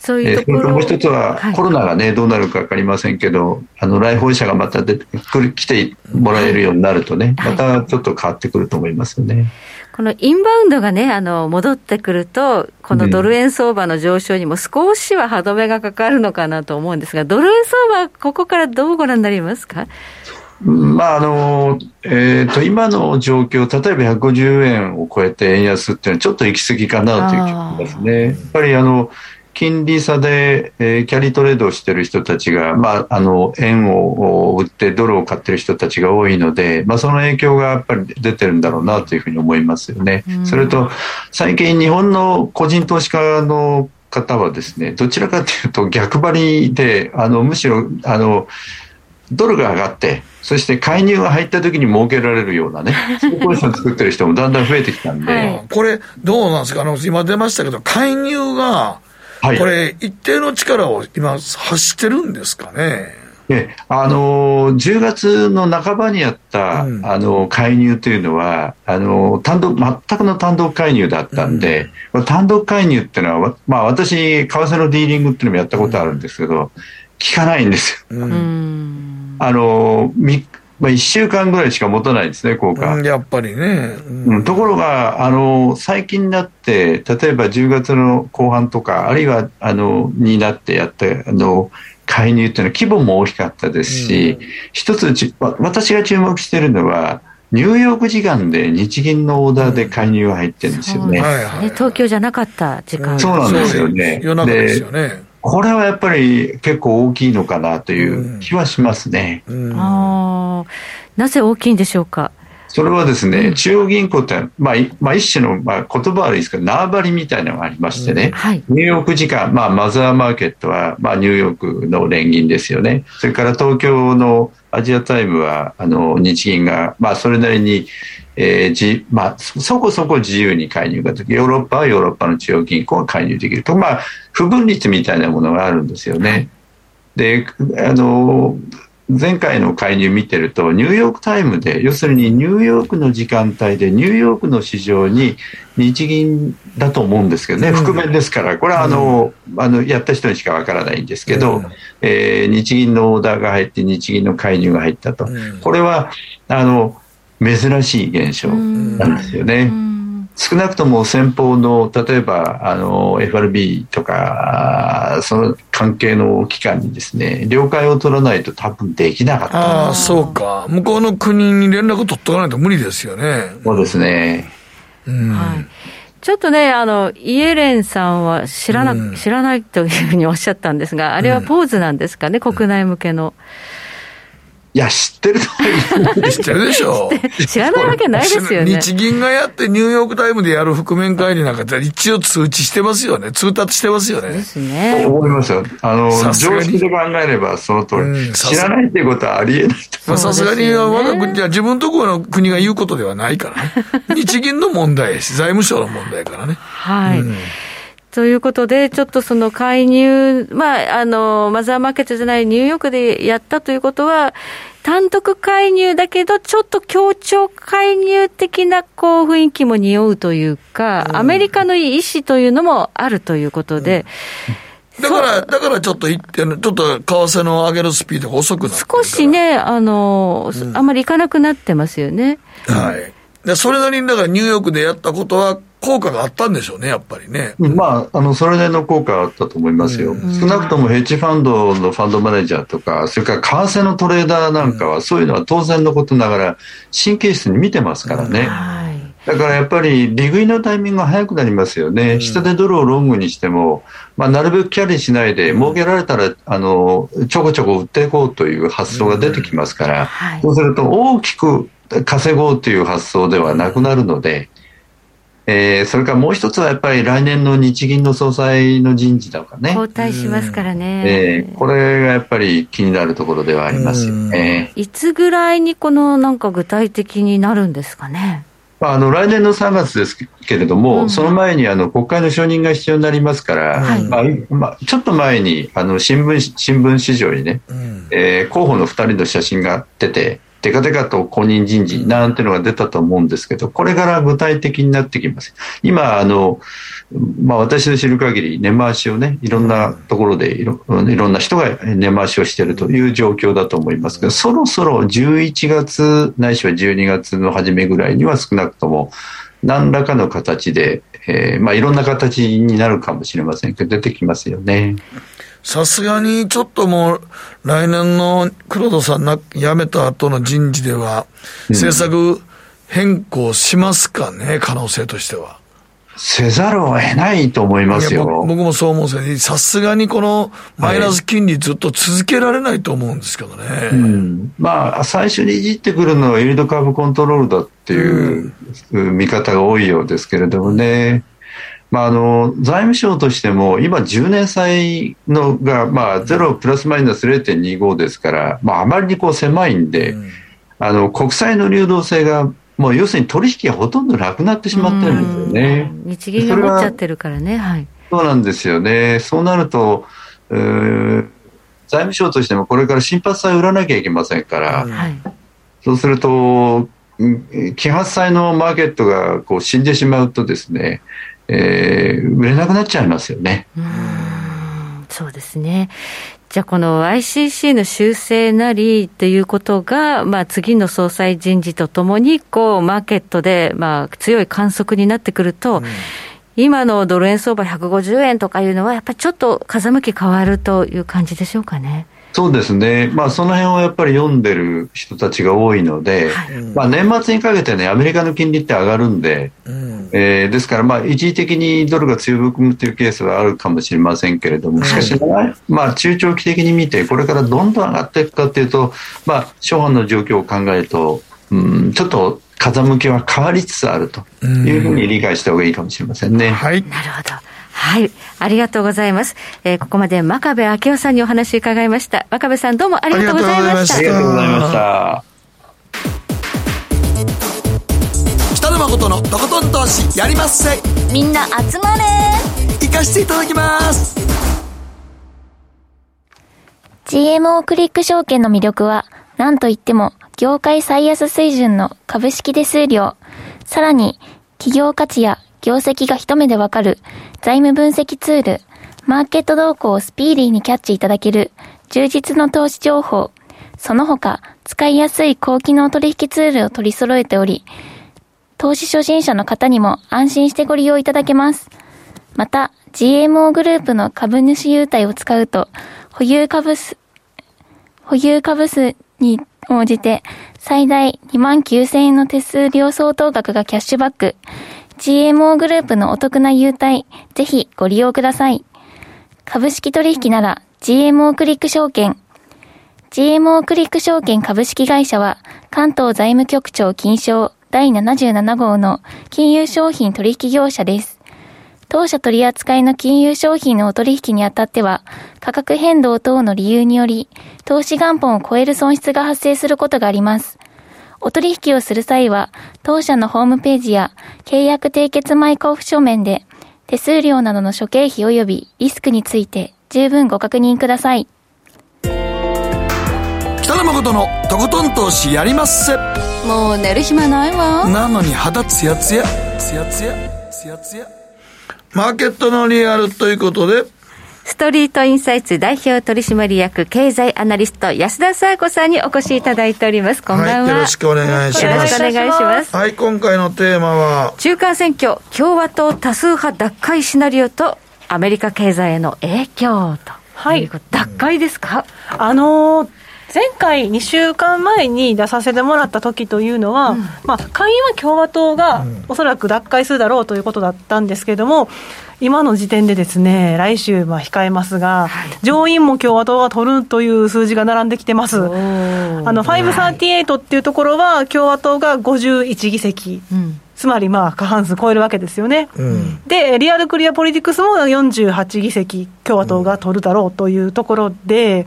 そういうとえー、もう一つは、コロナがね、どうなるか分かりませんけど、あの来訪者がまた出てくる来てもらえるようになるとね、またちょっと変わってくると思いますよね。このインバウンドがね、あの戻ってくると、このドル円相場の上昇にも少しは歯止めがかかるのかなと思うんですが、ドル円相場、ここからどうご覧になりますか？まああのえーと、今の状況、例えば150円を超えて円安っていうのは、ちょっと行き過ぎかなという気がしますね。やっぱりあの金利差で、えー、キャリートレードをしている人たちが、まあ、あの円を売ってドルを買っている人たちが多いので、まあ、その影響がやっぱり出てるんだろうなというふうに思いますよね。それと最近日本の個人投資家の方はですねどちらかというと逆張りであのむしろあのドルが上がってそして介入が入った時に儲けられるようなね、そういうポジション作ってる人もだんだん増えてきたんで。はい、これ、どうなんですか？あの、今出ましたけど、介入がはい、これ、一定の力を今、発してるんですかね？えあの10月の半ばにやった、うん、あの介入というのはあの単独全くの単独介入だったんで、うん、単独介入っていうのは、まあ、私、為替のディーリングっていうのもやったことあるんですけど、うん、効かないんですよ。あのまあ、1週間ぐらいしか持たないですね、効果。やっぱりね。うん、ところが、あの、最近になって、例えば10月の後半とか、あるいは、あの、になってやった、あの、介入っていうのは規模も大きかったですし、うん、一つ私が注目しているのは、ニューヨーク時間で日銀のオーダーで介入が入ってるんですよね。うん、東京じゃなかった時間、そうなんですよね。夜中ですよね。これはやっぱり結構大きいのかなという気はしますね。うん、あなぜ大きいんでしょうか？それはですね、中央銀行って、まあ、まあ、一種の、まあ、言葉悪いですけど、縄張りみたいなのがありましてね、うんはい、ニューヨーク時間、まあ、マザーマーケットは、まあ、ニューヨークの連銀ですよね。それから東京のアジアタイムは、あの、日銀が、まあ、それなりに、えーじまあ、そこそこ自由に介入ができる。ヨーロッパはヨーロッパの中央銀行が介入できると。まあ、不分立みたいなものがあるんですよね。で、あの、前回の介入見てると、ニューヨークタイムで、要するにニューヨークの時間帯で、ニューヨークの市場に日銀だと思うんですけどね、覆面ですから、これはあの、あのやった人にしかわからないんですけど、えー、日銀のオーダーが入って、日銀の介入が入ったと、これはあの珍しい現象なんですよね。少なくとも先方の例えばあの FRB とかその関係の機関にですね了解を取らないと多分できなかった。ああそうか。向こうの国に連絡取っとかないと無理ですよね。そうですね。うん、はい。ちょっとね、あの、イエレンさんは知らな、うん、知らないというふうにおっしゃったんですが、あれはポーズなんですかね、うん、国内向けの。いや、知ってる知ってるでしょ。知らないわけないですよね。日銀がやってニューヨークタイムでやる覆面会議なんか一応通知してますよね。通達してますよね。ですね。思いますよ。あの、常識で考えればその通り。うん、知らないっていうことはありえないまあさすがに我が国は自分ところの国が言うことではないからね。日銀の問題し、財務省の問題からね。はい。うんということで、ちょっとその介入、まあ、あの、マザーマーケットじゃないニューヨークでやったということは、単独介入だけど、ちょっと協調介入的なこう雰囲気も匂うというか、うん、アメリカの意思というのもあるということで、うん、だから、だからちょっと言って、ちょっと為替の上げるスピードが遅くなって少しね、あの、うん、あんまりいかなくなってますよね。はい。でそれなりにだからニューヨークでやったことは、効果があったんでしょうね、やっぱりね。まあ、あの、それなりの効果があったと思いますよ。うん、少なくともヘッジファンドのファンドマネージャーとか、それから為替のトレーダーなんかは、そういうのは当然のことながら、神経質に見てますからね。だからやっぱり利食いのタイミングが早くなりますよね、下でドルをロングにしても、まあ、なるべくキャリーしないで、儲けられたらあのちょこちょこ売っていこうという発想が出てきますから、そうすると大きく稼ごうという発想ではなくなるので、えー、それからもう一つはやっぱり来年の日銀の総裁の人事とかね。交代しますからね。えー、これがやっぱり気になるところではありますよね。いつぐらいにこのなんか具体的になるんですかね？あの来年の3月ですけれども、うん、その前にあの国会の承認が必要になりますから、はい、まあまあ、ちょっと前にあの新聞新聞市場にね、うん、えー、候補の2人の写真が出て、テカテカと公認人事なんてのが出たと思うんですけど、これから具体的になってきます。今、あの、まあ私の知る限り根回しをね、いろんなところでいろいろんな人が根回しをしているという状況だと思いますけど、そろそろ11月ないしは12月の初めぐらいには少なくとも何らかの形で、えー、まあいろんな形になるかもしれませんけど、出てきますよね。さすがにちょっともう、来年の黒田さんな辞めた後の人事では、政策変更しますかね、可能性としては。せざるを得ないと思いますよ。僕もそう思うんですよ。さすがにこのマイナス金利ずっと続けられないと思うんですけどね。はいうん、まあ、最初にいじってくるのはイールドカーブコントロールだっていう見方が多いようですけれどもね。まあ、あの財務省としても今、10年債のが、まあ、ゼロプラスマイナス0.25ですから、まあ、あまりにこう狭いんで、うん、あの国債の流動性がもう要するに取引がほとんどなくなってしまってるんですよね。日銀が持っちゃってるからね、はい、そうなんですよね。そうなると、えー、財務省としてもこれから新発債売らなきゃいけませんから、はい、そうすると、揮発債のマーケットがこう死んでしまうとですね、えー、売れなくなっちゃいますよね。うんそうですね。じゃあ、この ICC の修正なりということが、まあ、次の総裁人事とともに、こう、マーケットで、まあ、強い観測になってくると、うん、今のドル円相場150円とかいうのは、やっぱりちょっと風向き変わるという感じでしょうかね。そうですね、まあ、その辺をやっぱり読んでる人たちが多いので、はい、まあ、年末にかけてね、アメリカの金利って上がるんで、うん、えー、ですから、まあ、一時的にドルが強含むというケースはあるかもしれませんけれども、しかし、はい、まあ、中長期的に見て、これからどんどん上がっていくかというと、まあ、初版の状況を考えると、うん、ちょっと風向きは変わりつつあるというふうに理解した方がいいかもしれませんね。はい。なるほど。はい。ありがとうございます。えー、ここまで真壁昭夫さんにお話伺いました。真壁さんどうもありがとうございました。ありがとうございました。北野誠のとことん投資やりまっせ。みんな集まれ行かしていただきます。GMO クリック証券の魅力は、何といっても、業界最安水準の株式手数料、さらに、企業価値や業績が一目でわかる財務分析ツール、マーケット動向をスピーディーにキャッチいただける充実の投資情報、その他、使いやすい高機能取引ツールを取り揃えており、投資初心者の方にも安心してご利用いただけます。また、GMO グループの株主優待を使うと、保有株数、保有株数に応じて、最大2万9000円の手数料相当額がキャッシュバック。GMO グループのお得な優待、ぜひご利用ください。株式取引なら GMO クリック証券。GMO クリック証券株式会社は関東財務局長金賞第77号の金融商品取引業者です。当社取扱いの金融商品のお取引にあたっては、価格変動等の理由により、投資元本を超える損失が発生することがあります。お取引をする際は、当社のホームページや契約締結前交付書面で、手数料などの諸経費及びリスクについて十分ご確認ください。北野誠のとことん投資やりまっせ。もう寝る暇ないわ。なのに肌ツヤツヤ、ツヤツヤ、ツヤツヤ。マーケットのリアルということで、ストリートインサイツ代表取締役経済アナリスト安田沙子さんにお越しいただいております。こんばんは。はい、よろしくお願いします。よろしくお願いします。はい、今回のテーマは、中間選挙、共和党多数派奪回シナリオとアメリカ経済への影響と。はい。奪回ですか？あのー前回2週間前に出させてもらった時というのは、うん、まあ、下院は共和党がおそらく奪回するだろうということだったんですけれども、今の時点でですね、来週まあ控えますが、はい、上院も共和党が取るという数字が並んできてます。あの、538っていうところは共和党が51議席。うん。つまりまあ過半数超えるわけですよね、うん、で、リアルクリアポリティクスも48議席、共和党が取るだろうというところで、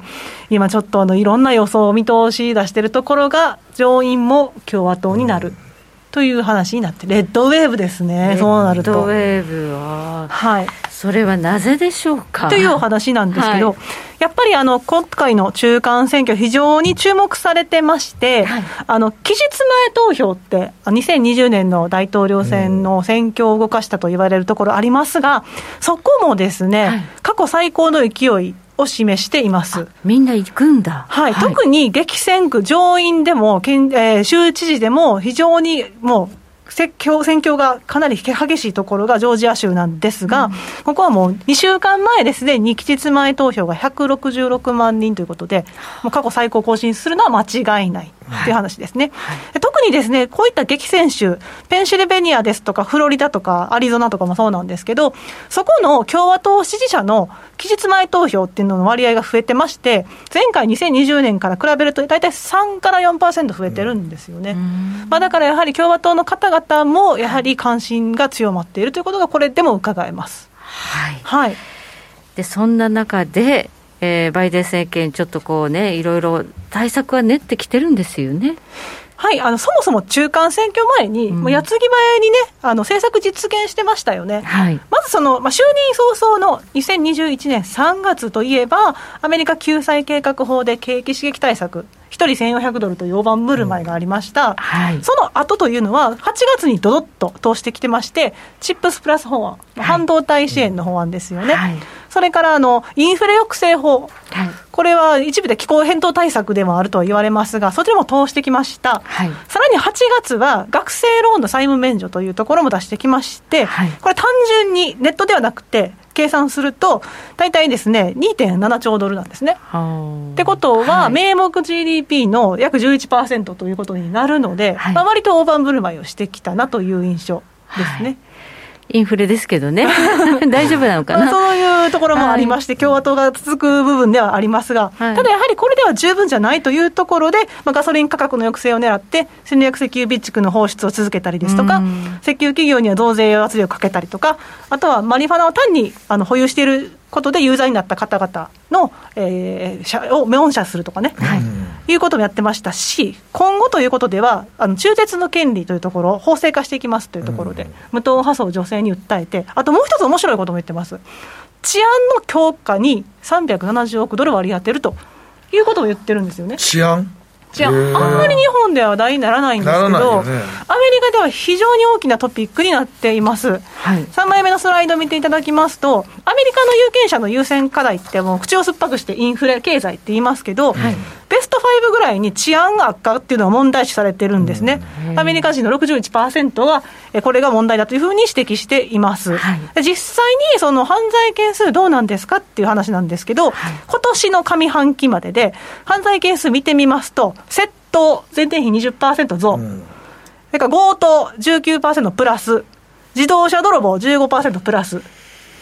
今ちょっとあのいろんな予想を見通し出しているところが、上院も共和党になる。という話になって、レッドウェーブですね、そうなると。レッドウェーブは、はい、それはなぜでしょうか？というお話なんですけど、はい、やっぱりあの今回の中間選挙、非常に注目されてまして、はい、あの期日前投票って、2020年の大統領選の選挙を動かしたと言われるところありますが、そこもですね、はい、過去最高の勢いを示しています。みんな行くんだ、はい、はい、特に激戦区、上院でも、県えー、州知事でも、非常にもう、選挙選挙がかなり激しいところがジョージア州なんですが、うん、ここはもう2週間前ですでに期日前投票が166万人ということで、もう過去最高更新するのは間違いないという話ですね。はいはい、特にですね、こういった激戦州、ペンシルベニアですとか、フロリダとか、アリゾナとかもそうなんですけど、そこの共和党支持者の期日前投票っていうのの割合が増えてまして、前回2020年から比べると大体3から4%増えてるんですよね。まあ、だからやはり共和党の方々もやはり関心が強まっているということがこれでも伺えます。はい。はい。で、そんな中で、えー、バイデン政権、ちょっとこうね、いろいろ対策は練ってきてるんですよね。はい、あのそもそも中間選挙前に、うん、もう矢継ぎ早にね、あの政策実現してましたよね、はい、まずその、まあ、就任早々の2021年3月といえば、アメリカ救済計画法で景気刺激対策、1人1400ドルという大盤振る舞いがありました、うん。はい、その後というのは、8月にどどっと通してきてまして、チップスプラス法案、半導体支援の法案ですよね。はいそれからあのインフレ抑制法、はい、これは一部で気候変動対策でもあると言われますが、そちらも通してきました、はい、さらに8月は学生ローンの債務免除というところも出してきまして、はい、これ、単純にネットではなくて、計算すると、大体ですね、2.7兆ドルなんですね。ってことは、はい、名目 GDP の約11%ということになるので、はい。まあ、割と大盤振る舞いをしてきたなという印象ですね。インフレですけどね、大丈夫なのかな？そういういうところもありまして、共和党が続く部分ではありますが、ただやはりこれでは十分じゃないというところで、まあ、ガソリン価格の抑制を狙って、戦略石油備蓄の放出を続けたりですとか、石油企業には増税圧力をかけたりとか、あとはマリファナを単にあの保有していることで有罪になった方々の、えー、社を無音射するとかね、はい、いうこともやってましたし、今後ということでは、あの中絶の権利というところを法制化していきますというところで、無党派層を女性に訴えて、あともう一つ面白いことも言ってます。治安の強化に370億ドル割り当てるということを言ってるんですよね。治安？じゃあ、あんまり日本では話題にならないんですけど、ね、アメリカでは非常に大きなトピックになっています、はい、3枚目のスライドを見ていただきますと、アメリカの有権者の優先課題って、もう口を酸っぱくしてインフレ経済って言いますけど、はい、ベスト5ぐらいに治安悪化っていうのは問題視されてるんですね、アメリカ人の61%は、これが問題だというふうに指摘しています、はい、実際にその犯罪件数どうなんですかっていう話なんですけど、はい、今年の上半期までで、犯罪件数見てみますと、窃盗、前年比20%増、うん、それから強盗19%プラス、自動車泥棒15%プラス。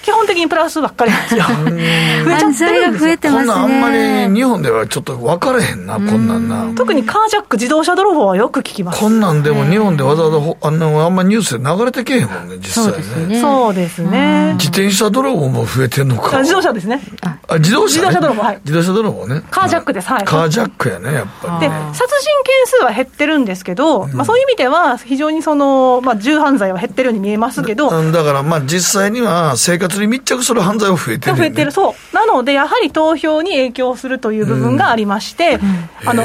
基本的にプラスばっかりなんですよ。増えちゃってるんですよ。こんなんあんまり日本ではちょっと分からへんな、こんなんな。特にカージャック、自動車泥棒はよく聞きます。こんなんでも日本でわざわざあのあんまニュースで流れてけへんもんね、実際ね。そうですね。自転車泥棒も増えてんのか。自動車ですね。あ、自動車、自動車泥棒、はい。自動車泥棒ね。カージャックです、はい。カージャックやね、やっぱり。で、殺人件数は減ってるんですけど、まあそういう意味では、非常にその、まあ銃犯罪は減ってるように見えますけど。だからまあ実際には生活に密着する犯罪は増えてる、ね、増えてる、そう。なので、やはり投票に影響するという部分がありまして、うん、あの、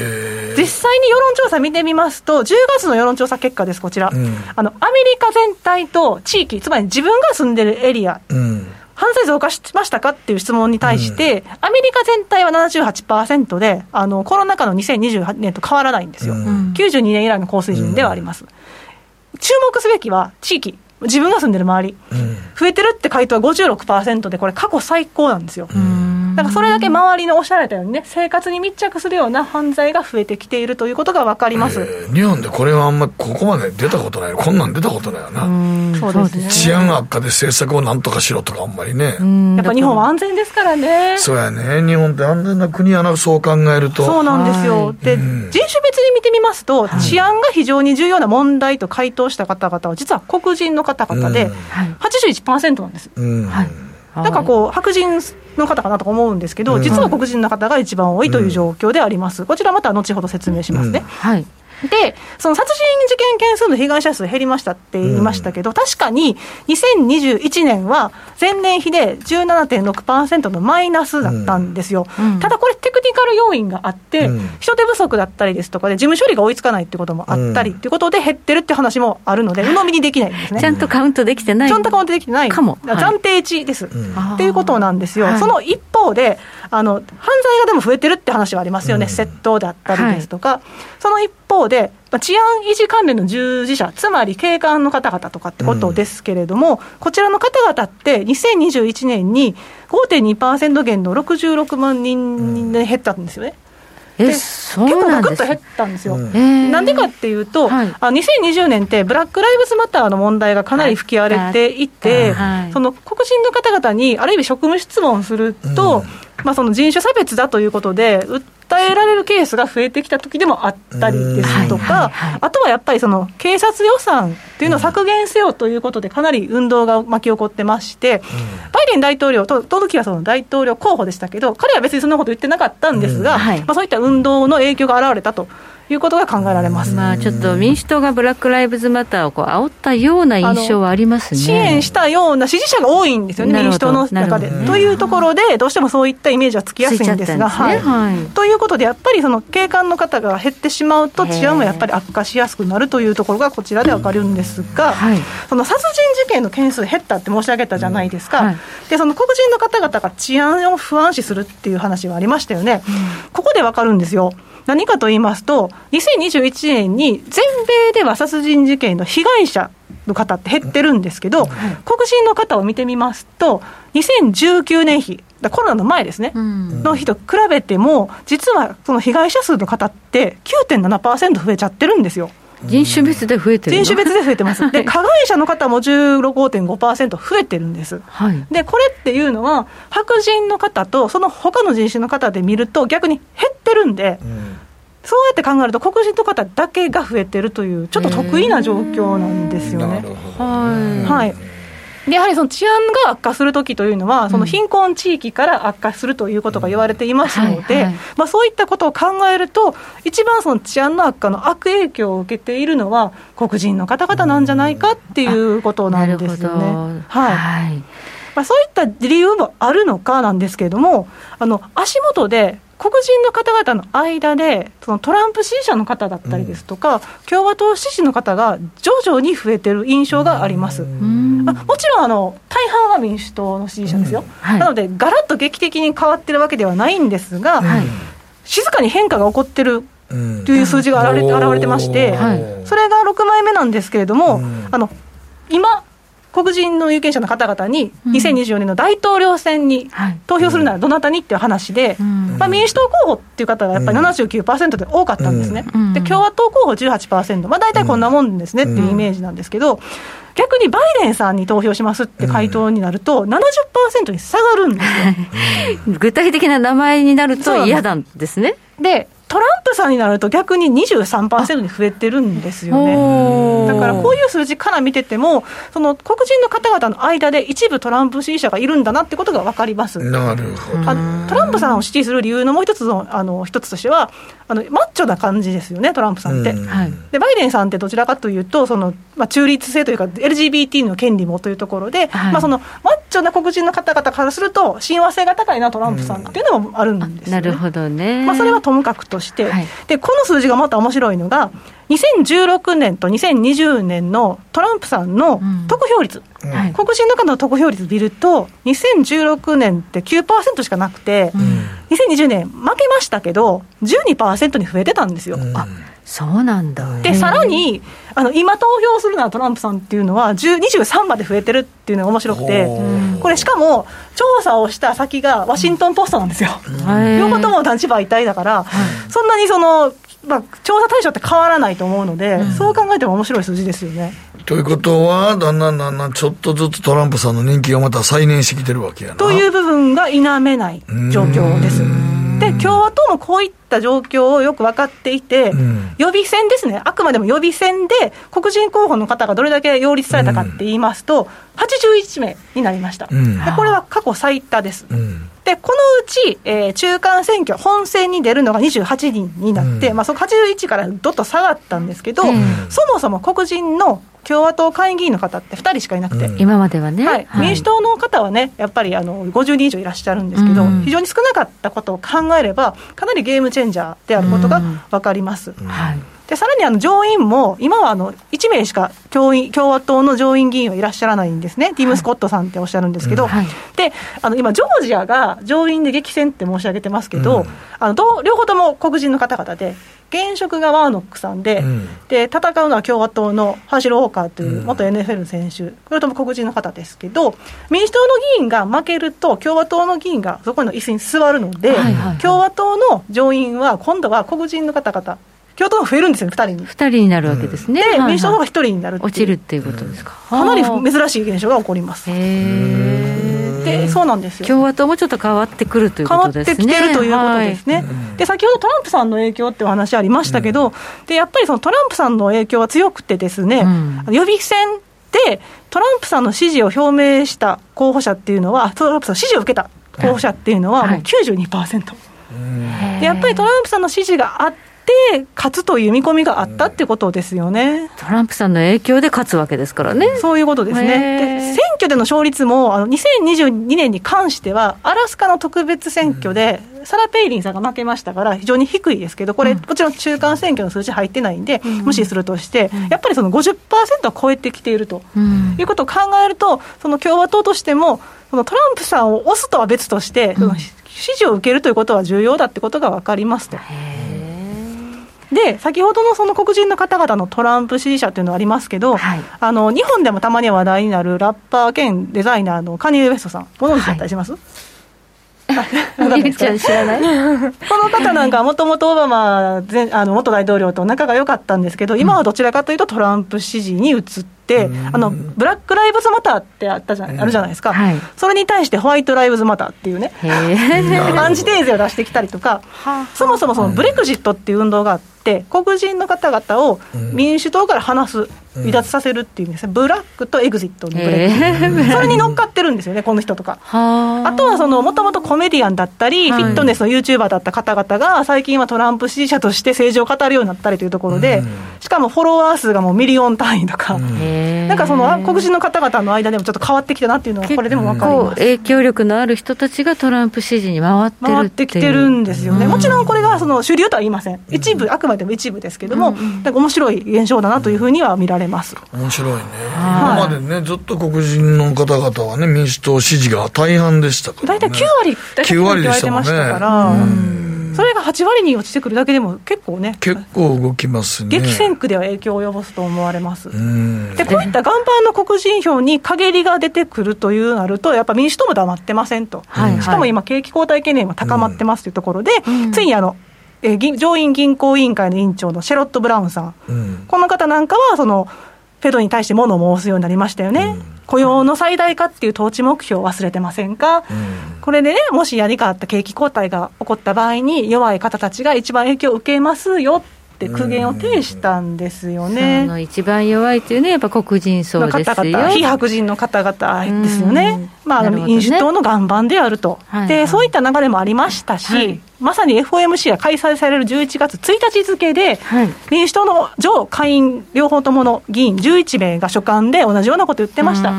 実際に世論調査見てみますと、10月の世論調査結果です、こちら。うん、あの、アメリカ全体と地域、つまり自分が住んでるエリア、うん。犯罪増加しましたかっていう質問に対して、うん、アメリカ全体は78%で、あのコロナ禍の2028年と変わらないんですよ、うん、92年以来の高水準ではあります。うん、注目すべきは地域、自分が住んでる周り、うん、増えてるって回答は56%で、これ、過去最高なんですよ。だからそれだけ周りのおっしゃられたようにね、生活に密着するような犯罪が増えてきているということが分かります、えー、日本でこれはあんまここまで出たことない、こんなん出たことないよな、そうですね、治安悪化で政策をなんとかしろとか、あんまりね、やっぱ日本は安全ですからね、そうやね、日本って安全な国やな、そう考えると。そうなんですよ、で、人種別に見てみますと、治安が非常に重要な問題と回答した方々は、実は黒人の方々で、81%なんです。はいなんかこう、白人の方かなと思うんですけど、実は黒人の方が一番多いという状況であります。こちらまた後ほど説明しますね。はいで、その殺人事件件数の被害者数減りましたって言いましたけど、うん、確かに2021年は前年比で17.6%のマイナスだったんですよ、うん、ただこれ、テクニカル要因があって、うん、人手不足だったりですとかで、事務処理が追いつかないってこともあったりっていうことで、減ってるって話もあるので、鵜呑みにできないんですね。ちゃんとカウントできてないちゃんとカウントできてない。かも。暫定値です。っていうことなんですよ。その一方で、あの、犯罪がでも増えてるって話はありますよね。窃盗だったりですとか。はい、その一方で、治安維持関連の従事者、つまり警官の方々とかってことですけれども、うん、こちらの方々って、2021年に5.2%減の66万人に減ったんですよね。えそう結構ガクッと減ったんですよ。なんでかっていうと、はい、あ2020年ってブラック・ライブズ・マターの問題がかなり吹き荒れていて、はい、その黒人の方々にある意味職務質問すると、うんまあ、その人種差別だということで、訴えられるケースが増えてきた時でもあったりですとか、あとはやっぱりその警察予算っていうのを削減せよということで、かなり運動が巻き起こってまして、バイデン大統領と、時はその大統領候補でしたけど、彼は別にそんなこと言ってなかったんですが、まあ、そういった運動の影響が現れたと。いうことが考えられます、まあ、ちょっと民主党がブラック・ライブズ・マターをこう煽ったような印象はありますね。支援したような支持者が多いんですよね、民主党の中で。というところで、どうしてもそういったイメージはつきやすいんですが。はい。ということで、やっぱりその警官の方が減ってしまうと、治安もやっぱり悪化しやすくなるというところがこちらで分かるんですが、はい、その殺人事件の件数減ったって申し上げたじゃないですか、はい、でその黒人の方々が治安を不安視するっていう話はありましたよね、うん、ここで分かるんですよ。何かと言いますと、2021年に全米では殺人事件の被害者の方って減ってるんですけど、黒人の方を見てみますと、2019年比、コロナの前ですね、の日と比べても、実はその被害者数の方って9.7%増えちゃってるんですよ。人種別で増えてる人種別で増えてます。で、加害者の方も15.5%増えてるんです。はい、で、これっていうのは、白人の方とその他の人種の方で見ると逆に減ってるんで、うんそうやって考えると、黒人の方だけが増えてるという、ちょっと得意な状況なんですよね。はい、やはりその治安が悪化するときというのは、その貧困地域から悪化するということが言われていますので、まあ、そういったことを考えると、一番その治安の悪化の悪影響を受けているのは、黒人の方々なんじゃないかっていうことなんですよね。はい、はいまあ、そういった理由もあるのかなんですけれども、あの足元で黒人の方々の間で、そのトランプ支持者の方だったりですとか、うん、共和党支持の方が徐々に増えてる印象があります。あもちろんあの、大半は民主党の支持者ですよ、うんはい、なので、がらっと劇的に変わってるわけではないんですが、はい、静かに変化が起こってるという数字が現れ,、現れてまして、それが6枚目なんですけれども、あの今、黒人の有権者の方々に、2024年の大統領選に投票するならどなたにっていう話で、まあ、民主党候補っていう方がやっぱり79%で多かったんですね、で共和党候補18%、まあ、大体こんなもんですねっていうイメージなんですけど、逆にバイデンさんに投票しますって回答になると、70%に下がるんですよ。具体的な名前になると嫌なんですね。でトランプさんになると逆に23%に増えてるんですよね。だからこういう数字から見てても、その黒人の方々の間で一部トランプ支持者がいるんだなってことが分かります。なるほど。トランプさんを支持する理由のもう一つの、あの、一つとしては、あの、マッチョな感じですよね、トランプさんって。で、バイデンさんってどちらかというと、その、まあ、中立性というか、LGBT の権利もというところで、はい、まあ、その、マッチョな黒人の方々からすると、親和性が高いな、トランプさんっていうのもあるんですよ、ね、なるほどね。まあ、それはともかくとして、はい、で、この数字がまた面白いのが、2016年と2020年のトランプさんの得票率、うん、黒人の方の得票率見ると、2016年って9%しかなくて、うん、2020年負けましたけど、12%に増えてたんですよ。うん。あそうなんだ。でさらにあの今投票するのはトランプさんっていうのは23まで増えてるっていうのが面白くてこれしかも調査をした先がワシントン・ポストなんですよ、両方とも立場一体だから、そんなにそのまあ、調査対象って変わらないと思うので、うん、そう考えても面白い数字ですよね。ということは、だんだんだんだんちょっとずつトランプさんの人気がまた再燃してきてるわけやな。という部分が否めない状況です。で、共和党もこういった状況をよく分かっていて、うん、予備選ですね、あくまでも予備選で黒人候補の方がどれだけ擁立されたかって言いますと、うん、81名になりました、うん、でこれは過去最多です。でこのうち、えー、中間選挙、本選に出るのが28人になって、まあ、その81からどっと下がったんですけど、そもそも黒人の共和党会議員の方って2人しかいなくて、今まではね、はい、民主党の方はね、やっぱりあの50人以上いらっしゃるんですけど、非常に少なかったことを考えれば、かなりゲームチェンジャーであることが分かります。はいでさらにあの上院も、今はあの1名しか共員共和党の上院議員はいらっしゃらないんですね、ティム・スコットさんっておっしゃるんですけど、はい、であの今、ジョージアが上院で激戦って申し上げてますけど、うん、あの両方とも黒人の方々で、現職がワーノックさんで、うん、で戦うのは共和党のハーシル・ウォーカーという元 NFL 選手、これとも黒人の方ですけど、民主党の議員が負けると、共和党の議員がそこの椅子に座るので、はいはいはい、共和党の上院は今度は黒人の方々、共和党が増えるんですよ、2人に。2人になるわけですね。で、民主党の方が1人になる落ちるっていうことですか。かなり珍しい現象が起こります。へでそうなんですよ共和党もちょっと変わってくるということですね。変わってきてるということですね。はい、で先ほどトランプさんの影響ってお話ありましたけど、うん、でやっぱりそのトランプさんの影響は強くてですね、うん、予備選でトランプさんの支持を表明した候補者っていうのは、トランプさんの支持を受けた候補者っていうのはもう92%。はい、でやっぱりトランプさんの支持があって、勝つという見込みがあったってことですよね。トランプさんの影響で勝つわけですからね。そういうことですね。で選挙での勝率も、あの2022年に関しては、アラスカの特別選挙で、サラ・ペイリンさんが負けましたから、非常に低いですけど、これ、もちろん中間選挙の数字入ってないんで、無視するとして、やっぱりその50%は超えてきているということを考えると、その共和党としても、そのトランプさんを押すとは別として、その支持を受けるということは重要だってことが分かりますと。で先ほどのその黒人の方々のトランプ支持者というのはありますけど、はい、あの日本でもたまに話題になるラッパー兼デザイナーのカニエ・ウエストさん、ご存知だったりします、はい。みゆちゃん知らない？この方なんかもともとオバマ前あの元大統領と仲が良かったんですけど、今はどちらかというとトランプ支持に移って、あの Black Lives Matter ってあったじゃあるじゃないですか、はい、それに対して White Lives Matter っていうね、アンチテーゼを出してきたりとか、そもそもその Blexit っていう運動があって、黒人の方々を民主党から離す。離脱させるっていうんですね、 black と exit のブレック、それに乗っかってるんですよね、この人とか。あ。とはもともとコメディアンだったり、フィットネスのユーチューバーだった方々が、最近はトランプ支持者として政治を語るようになったりというところで、しかもフォロワー数がもうミリオン単位とか、なんかその黒人の方々の間でもちょっと変わってきたなっていうのは、これでも分かります。影響力のある人たちがトランプ支持に回って回ってきてるんですよね、もちろんこれがその主流とは言いません、一部、あくまでも一部ですけれども、なんか面白い現象だなというふうには見られます。面白いね、今までね、ずっと黒人の方々はね、民主党支持が大半でしたから、ね、大体9割、9割でしたもんね。それが8割に落ちてくるだけでも結構ね結構動きますね。激戦区では影響を及ぼすと思われます。でこういった岩盤の黒人票に陰りが出てくるというなるとやっぱ民主党も黙ってませんと、はい。はい、しかも今景気後退懸念も高まってますというところで、ついにあのえー、上院銀行委員会の委員長のシェロット・ブラウンさん、うん、この方なんかはそのフェドに対して物を申すようになりましたよね、うん、雇用の最大化っていう統治目標を忘れてませんか、うん、これでね、もし何かあった景気後退が起こった場合に、弱い方たちが一番影響を受けますよって苦言を呈したんですよね。一番弱いというね、やっぱ黒人層ですよ。方々、非白人の方々ですよね。まあ、ね、民主党の岩盤であると、はいはい、で、そういった流れもありましたし、はい、まさに FOMC が開催される11月1日付で、民主党の上下院両方ともの議員11名が所管で同じようなこと言ってました。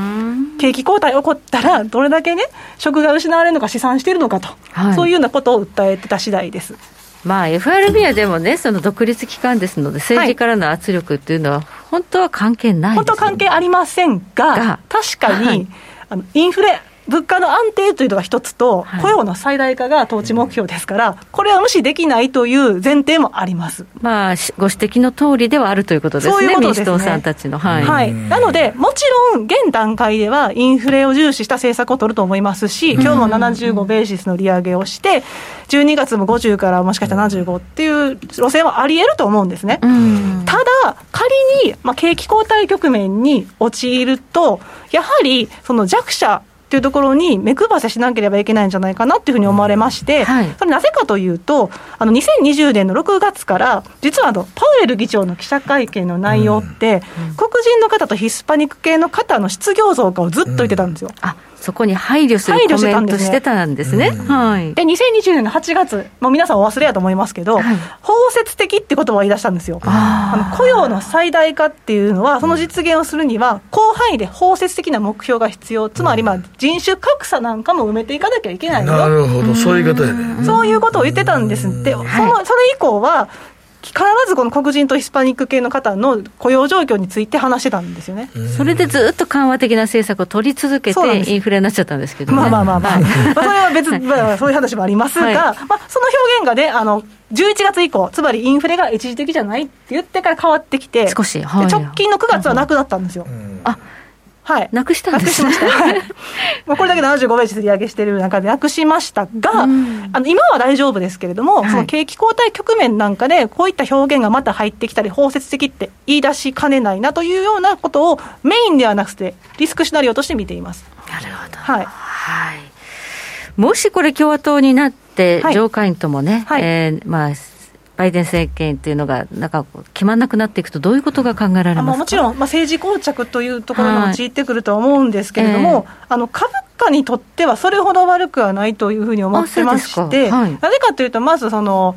景気後退起こったら、どれだけね、職が失われるのか試算しているのかと、そういうようなことを訴えてた次第です。まあ、FRB はでもね、その独立機関ですので、政治からの圧力っていうのは、本当は関係ない、ね、本当は関係ありませんが、確かに、はい、あのインフレ、物価の安定というのが一つと、雇用の最大化が統治目標ですから、これは無視できないという前提もあります、まあ、ご指摘の通りではあるということですね、そういうことですね。民主党さんたちの、はい、はい、なので、もちろん、現段階ではインフレを重視した政策を取ると思いますし、今日も75ベーシスの利上げをして、12月も50からもしかしたら75っていう路線はありえると思うんですね。ただ、仮に、まあ、景気後退局面に陥ると、やはりその弱者っていうところに目配せしなければいけないんじゃないかなっていうふうに思われまして、はい、それなぜかというと、あの2020年の6月から、実はあのパウエル議長の記者会見の内容って、うん、黒人の方とヒスパニック系の方の失業増加をずっと言ってたんですよ。うんそこに配慮するコメントしてたんですね。はい。で、2020年の8月、もう皆さんお忘れやと思いますけど、はい、包摂的って言葉を言い出したんですよ。あの雇用の最大化っていうのは、その実現をするには、広範囲で包摂的な目標が必要。つまり、まあ、人種格差なんかも埋めていかなきゃいけないなるほど、そういう言い方やね。そういうことを言ってたんですって。その、それ以降は、必ずこの黒人とヒスパニック系の方の雇用状況について話してたんですよね。それでずっと緩和的な政策を取り続けて、インフレになっちゃったんですけど、ね、まあまあまあまあ、まあ、それは別、まあ、そういう話もありますが、はい、まあ、その表現がね、あの11月以降、つまりインフレが一時的じゃないって言ってから変わってきて、少し、はい、直近の9月はなくなったんですよ。あはい、なくしたんです、ね、なくしました。はい、まあこれだけ75ベース利上げしている中でなくしましたが、あの今は大丈夫ですけれども、はい、その景気後退局面なんかで、こういった表現がまた入ってきたり、包摂的って言い出しかねないなというようなことをメインではなくて、リスクシナリオとして見ています。なるほど。はい。はい。もしこれ共和党になって、上下院ともね、はい、えー、まあ、バイデン政権っていうのが、なんか決まらなくなっていくと、どういうことが考えられますもちろん、まあ、政治膠着というところに陥ってくるとは思うんですけれども、はいえ。ー、あの株価にとってはそれほど悪くはないというふうに思ってまして、はい、なぜかというと、まずその、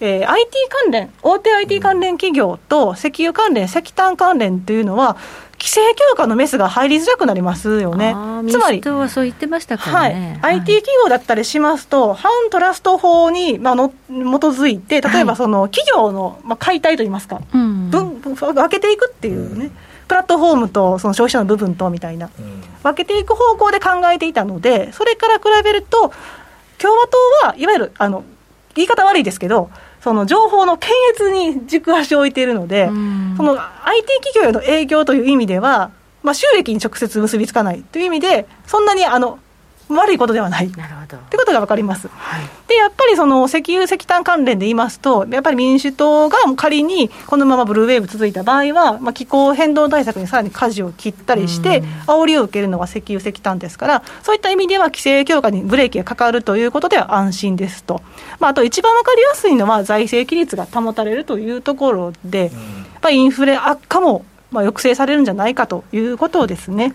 えー、IT 関連、大手 IT 関連企業と石油関連、石炭関連というのは、規制強化のメスが入りづらくなりますよね。つまり、はそう言ってましたからね、はい、IT 企業だったりしますと、反トラスト法に、まあ、の基づいて、例えばその企業の、まあ、解体といいますか、うん、分分けていくっていうね。プラットフォームとその消費者の部分とみたいな、分けていく方向で考えていたので、それから比べると、共和党はいわゆるあの言い方悪いですけど、その情報の検閲に軸足を置いているので、その IT 企業への営業という意味では、まあ、収益に直接結びつかないという意味で、そんなにあの悪いことではない。なるほど。ってことが分かります。はい、で、やっぱりその石油石炭関連で言いますと、やっぱり民主党が仮にこのままブルーウェーブ続いた場合は、まあ、気候変動対策にさらに舵を切ったりして、煽りを受けるのが石油石炭ですから、そういった意味では規制強化にブレーキがかかるということでは安心ですと。まあ、あと一番分かりやすいのは財政規律が保たれるというところで、やっぱりインフレ悪化もまあ抑制されるんじゃないかということですね。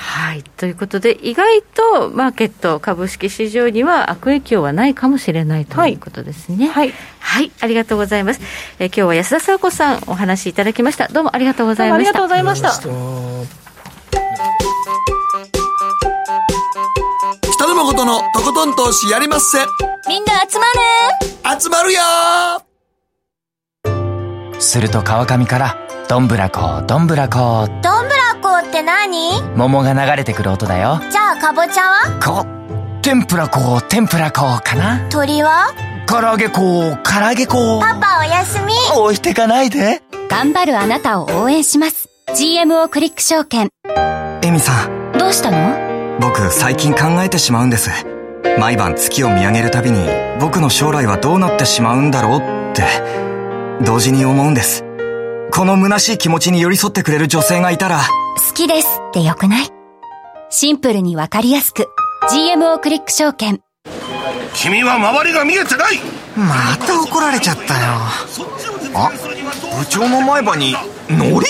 はい、ということで、意外とマーケット、株式市場には悪影響はないかもしれないということですね。はい、はい、ありがとうございます。え今日は安田沙子さん、お話しいただきました。どうもありがとうございました。ありがとうございました。北野誠のとことん投資やりまっせ。みんな集まる集まるよすると川上から、どんぶらこ、どんぶらこ。どんぶらって何？桃が流れてくる音だよ。じゃあかぼちゃは？こ天ぷら粉天ぷら粉かな？鳥は？唐揚げ粉唐揚げ粉パパおやすみ。置いてかないで。頑張るあなたを応援します。GMO クリック証券。エミさん。どうしたの？僕最近考えてしまうんです。毎晩月を見上げるたびに僕の将来はどうなってしまうんだろうって同時に思うんですこの虚しい気持ちに寄り添ってくれる女性がいたら好きですってよくない？シンプルにわかりやすく GMO クリック証券。君は周りが見えてない！また怒られちゃったよ。あ部長の前歯にノリ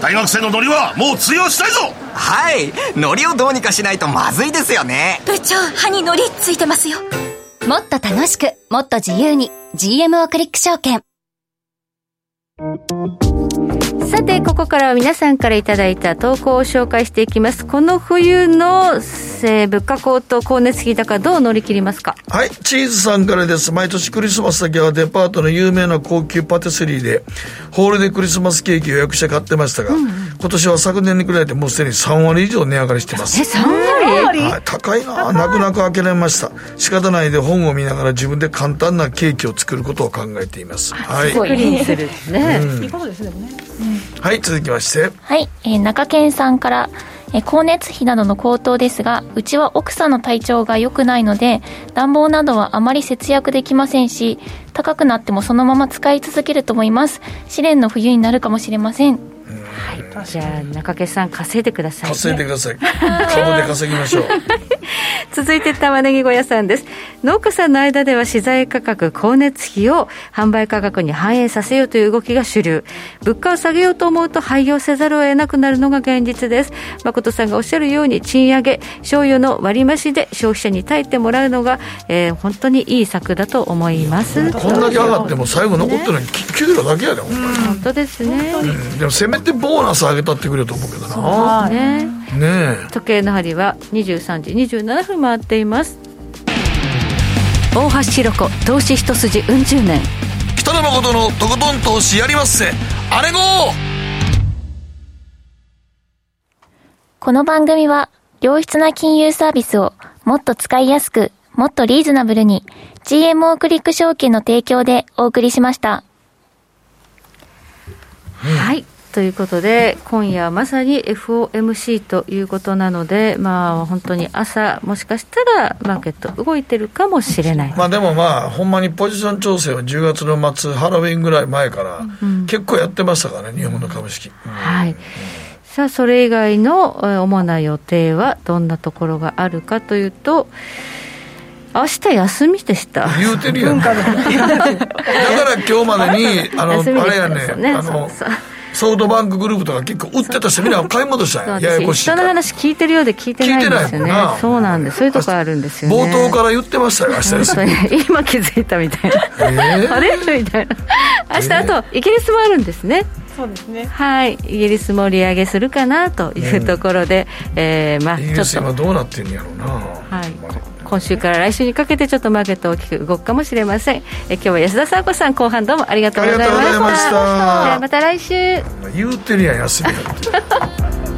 大学生のノリはもう通用したいぞ！はいノリをどうにかしないとまずいですよね。部長歯にノリついてますよ。もっと楽しくもっと自由に GMO クリック証券さて、ここからは皆さんからいただいた投稿を紹介していきます。この冬の、えー、物価高騰、光熱費高、どう乗り切りますか？はい、チーズさんからです。毎年クリスマスだけはデパートの有名な高級パティスリーで、ホールでクリスマスケーキ予約して買ってましたが、うん、今年は昨年に比べてもうすでに3割以上値上がりしてます。え、3割、はい、高いな泣く泣く開けられました。仕方ないで本を見ながら自分で簡単なケーキを作ることを考えています。はい。作りにするね。いいことですね。はい、続きまして。はい、えー、中堅さんから、えー、光熱費などの高騰ですが、うちは奥さんの体調が良くないので、暖房などはあまり節約できませんし、高くなってもそのまま使い続けると思います。試練の冬になるかもしれません。はい、じゃあ中家さん稼いでください、ね、稼いでください。株で稼ぎましょう。続いて玉ねぎ小屋さんです。農家さんの間では資材価格光熱費を販売価格に反映させようという動きが主流。物価を下げようと思うと廃業せざるを得なくなるのが現実です。誠さんがおっしゃるように賃上げ賞与の割増で消費者に耐えてもらうのが、えー、本当にいい策だと思います。こんだけ上がっても最後残ってるのに給料だけやで、ね、本当ですね、うん、でもせめてボーナス上げたってくれると思うけどな。ね。ね時計の針は23時27分回っています。大橋ひろ子投資一筋うん十年。北野誠のとことん投資やりまっせ。あれごこの番組は良質な金融サービスをもっと使いやすくもっとリーズナブルに GMO クリック証券の提供でお送りしました。はい。ということで、今夜まさに FOMC ということなので、まあ、本当に朝、もしかしたらマーケット動いてるかもしれない。まあでもまあ、ほんまにポジション調整は10月の末、ハロウィンぐらい前から、結構やってましたからね、日本の株式。うん、はい。さあ、それ以外の主な予定はどんなところがあるかというと、明日休みでした。言うてるやん。だから今日までにあの あれやねあのソフトバンクグループとか結構売ってた人みんな買い戻したんや。ややこしい人の話聞いてるようで聞いてないんですよね。そうなんです。そういうとこあるんですよね。冒頭から言ってましたよ 明日今気づいたみたいな、えー、あれ？みたいな。明日あとイギリスもあるんですね。そうですね。はい。イギリスも利上げするかなというところで、うん、えー、まあちょっと。今どうなってんやろうな。はい、今週から来週にかけてちょっとマーケット大きく動くかもしれません。え今日は安田沙子さん後半どうもありがとうございました。また。来週。言うてるやん休みだって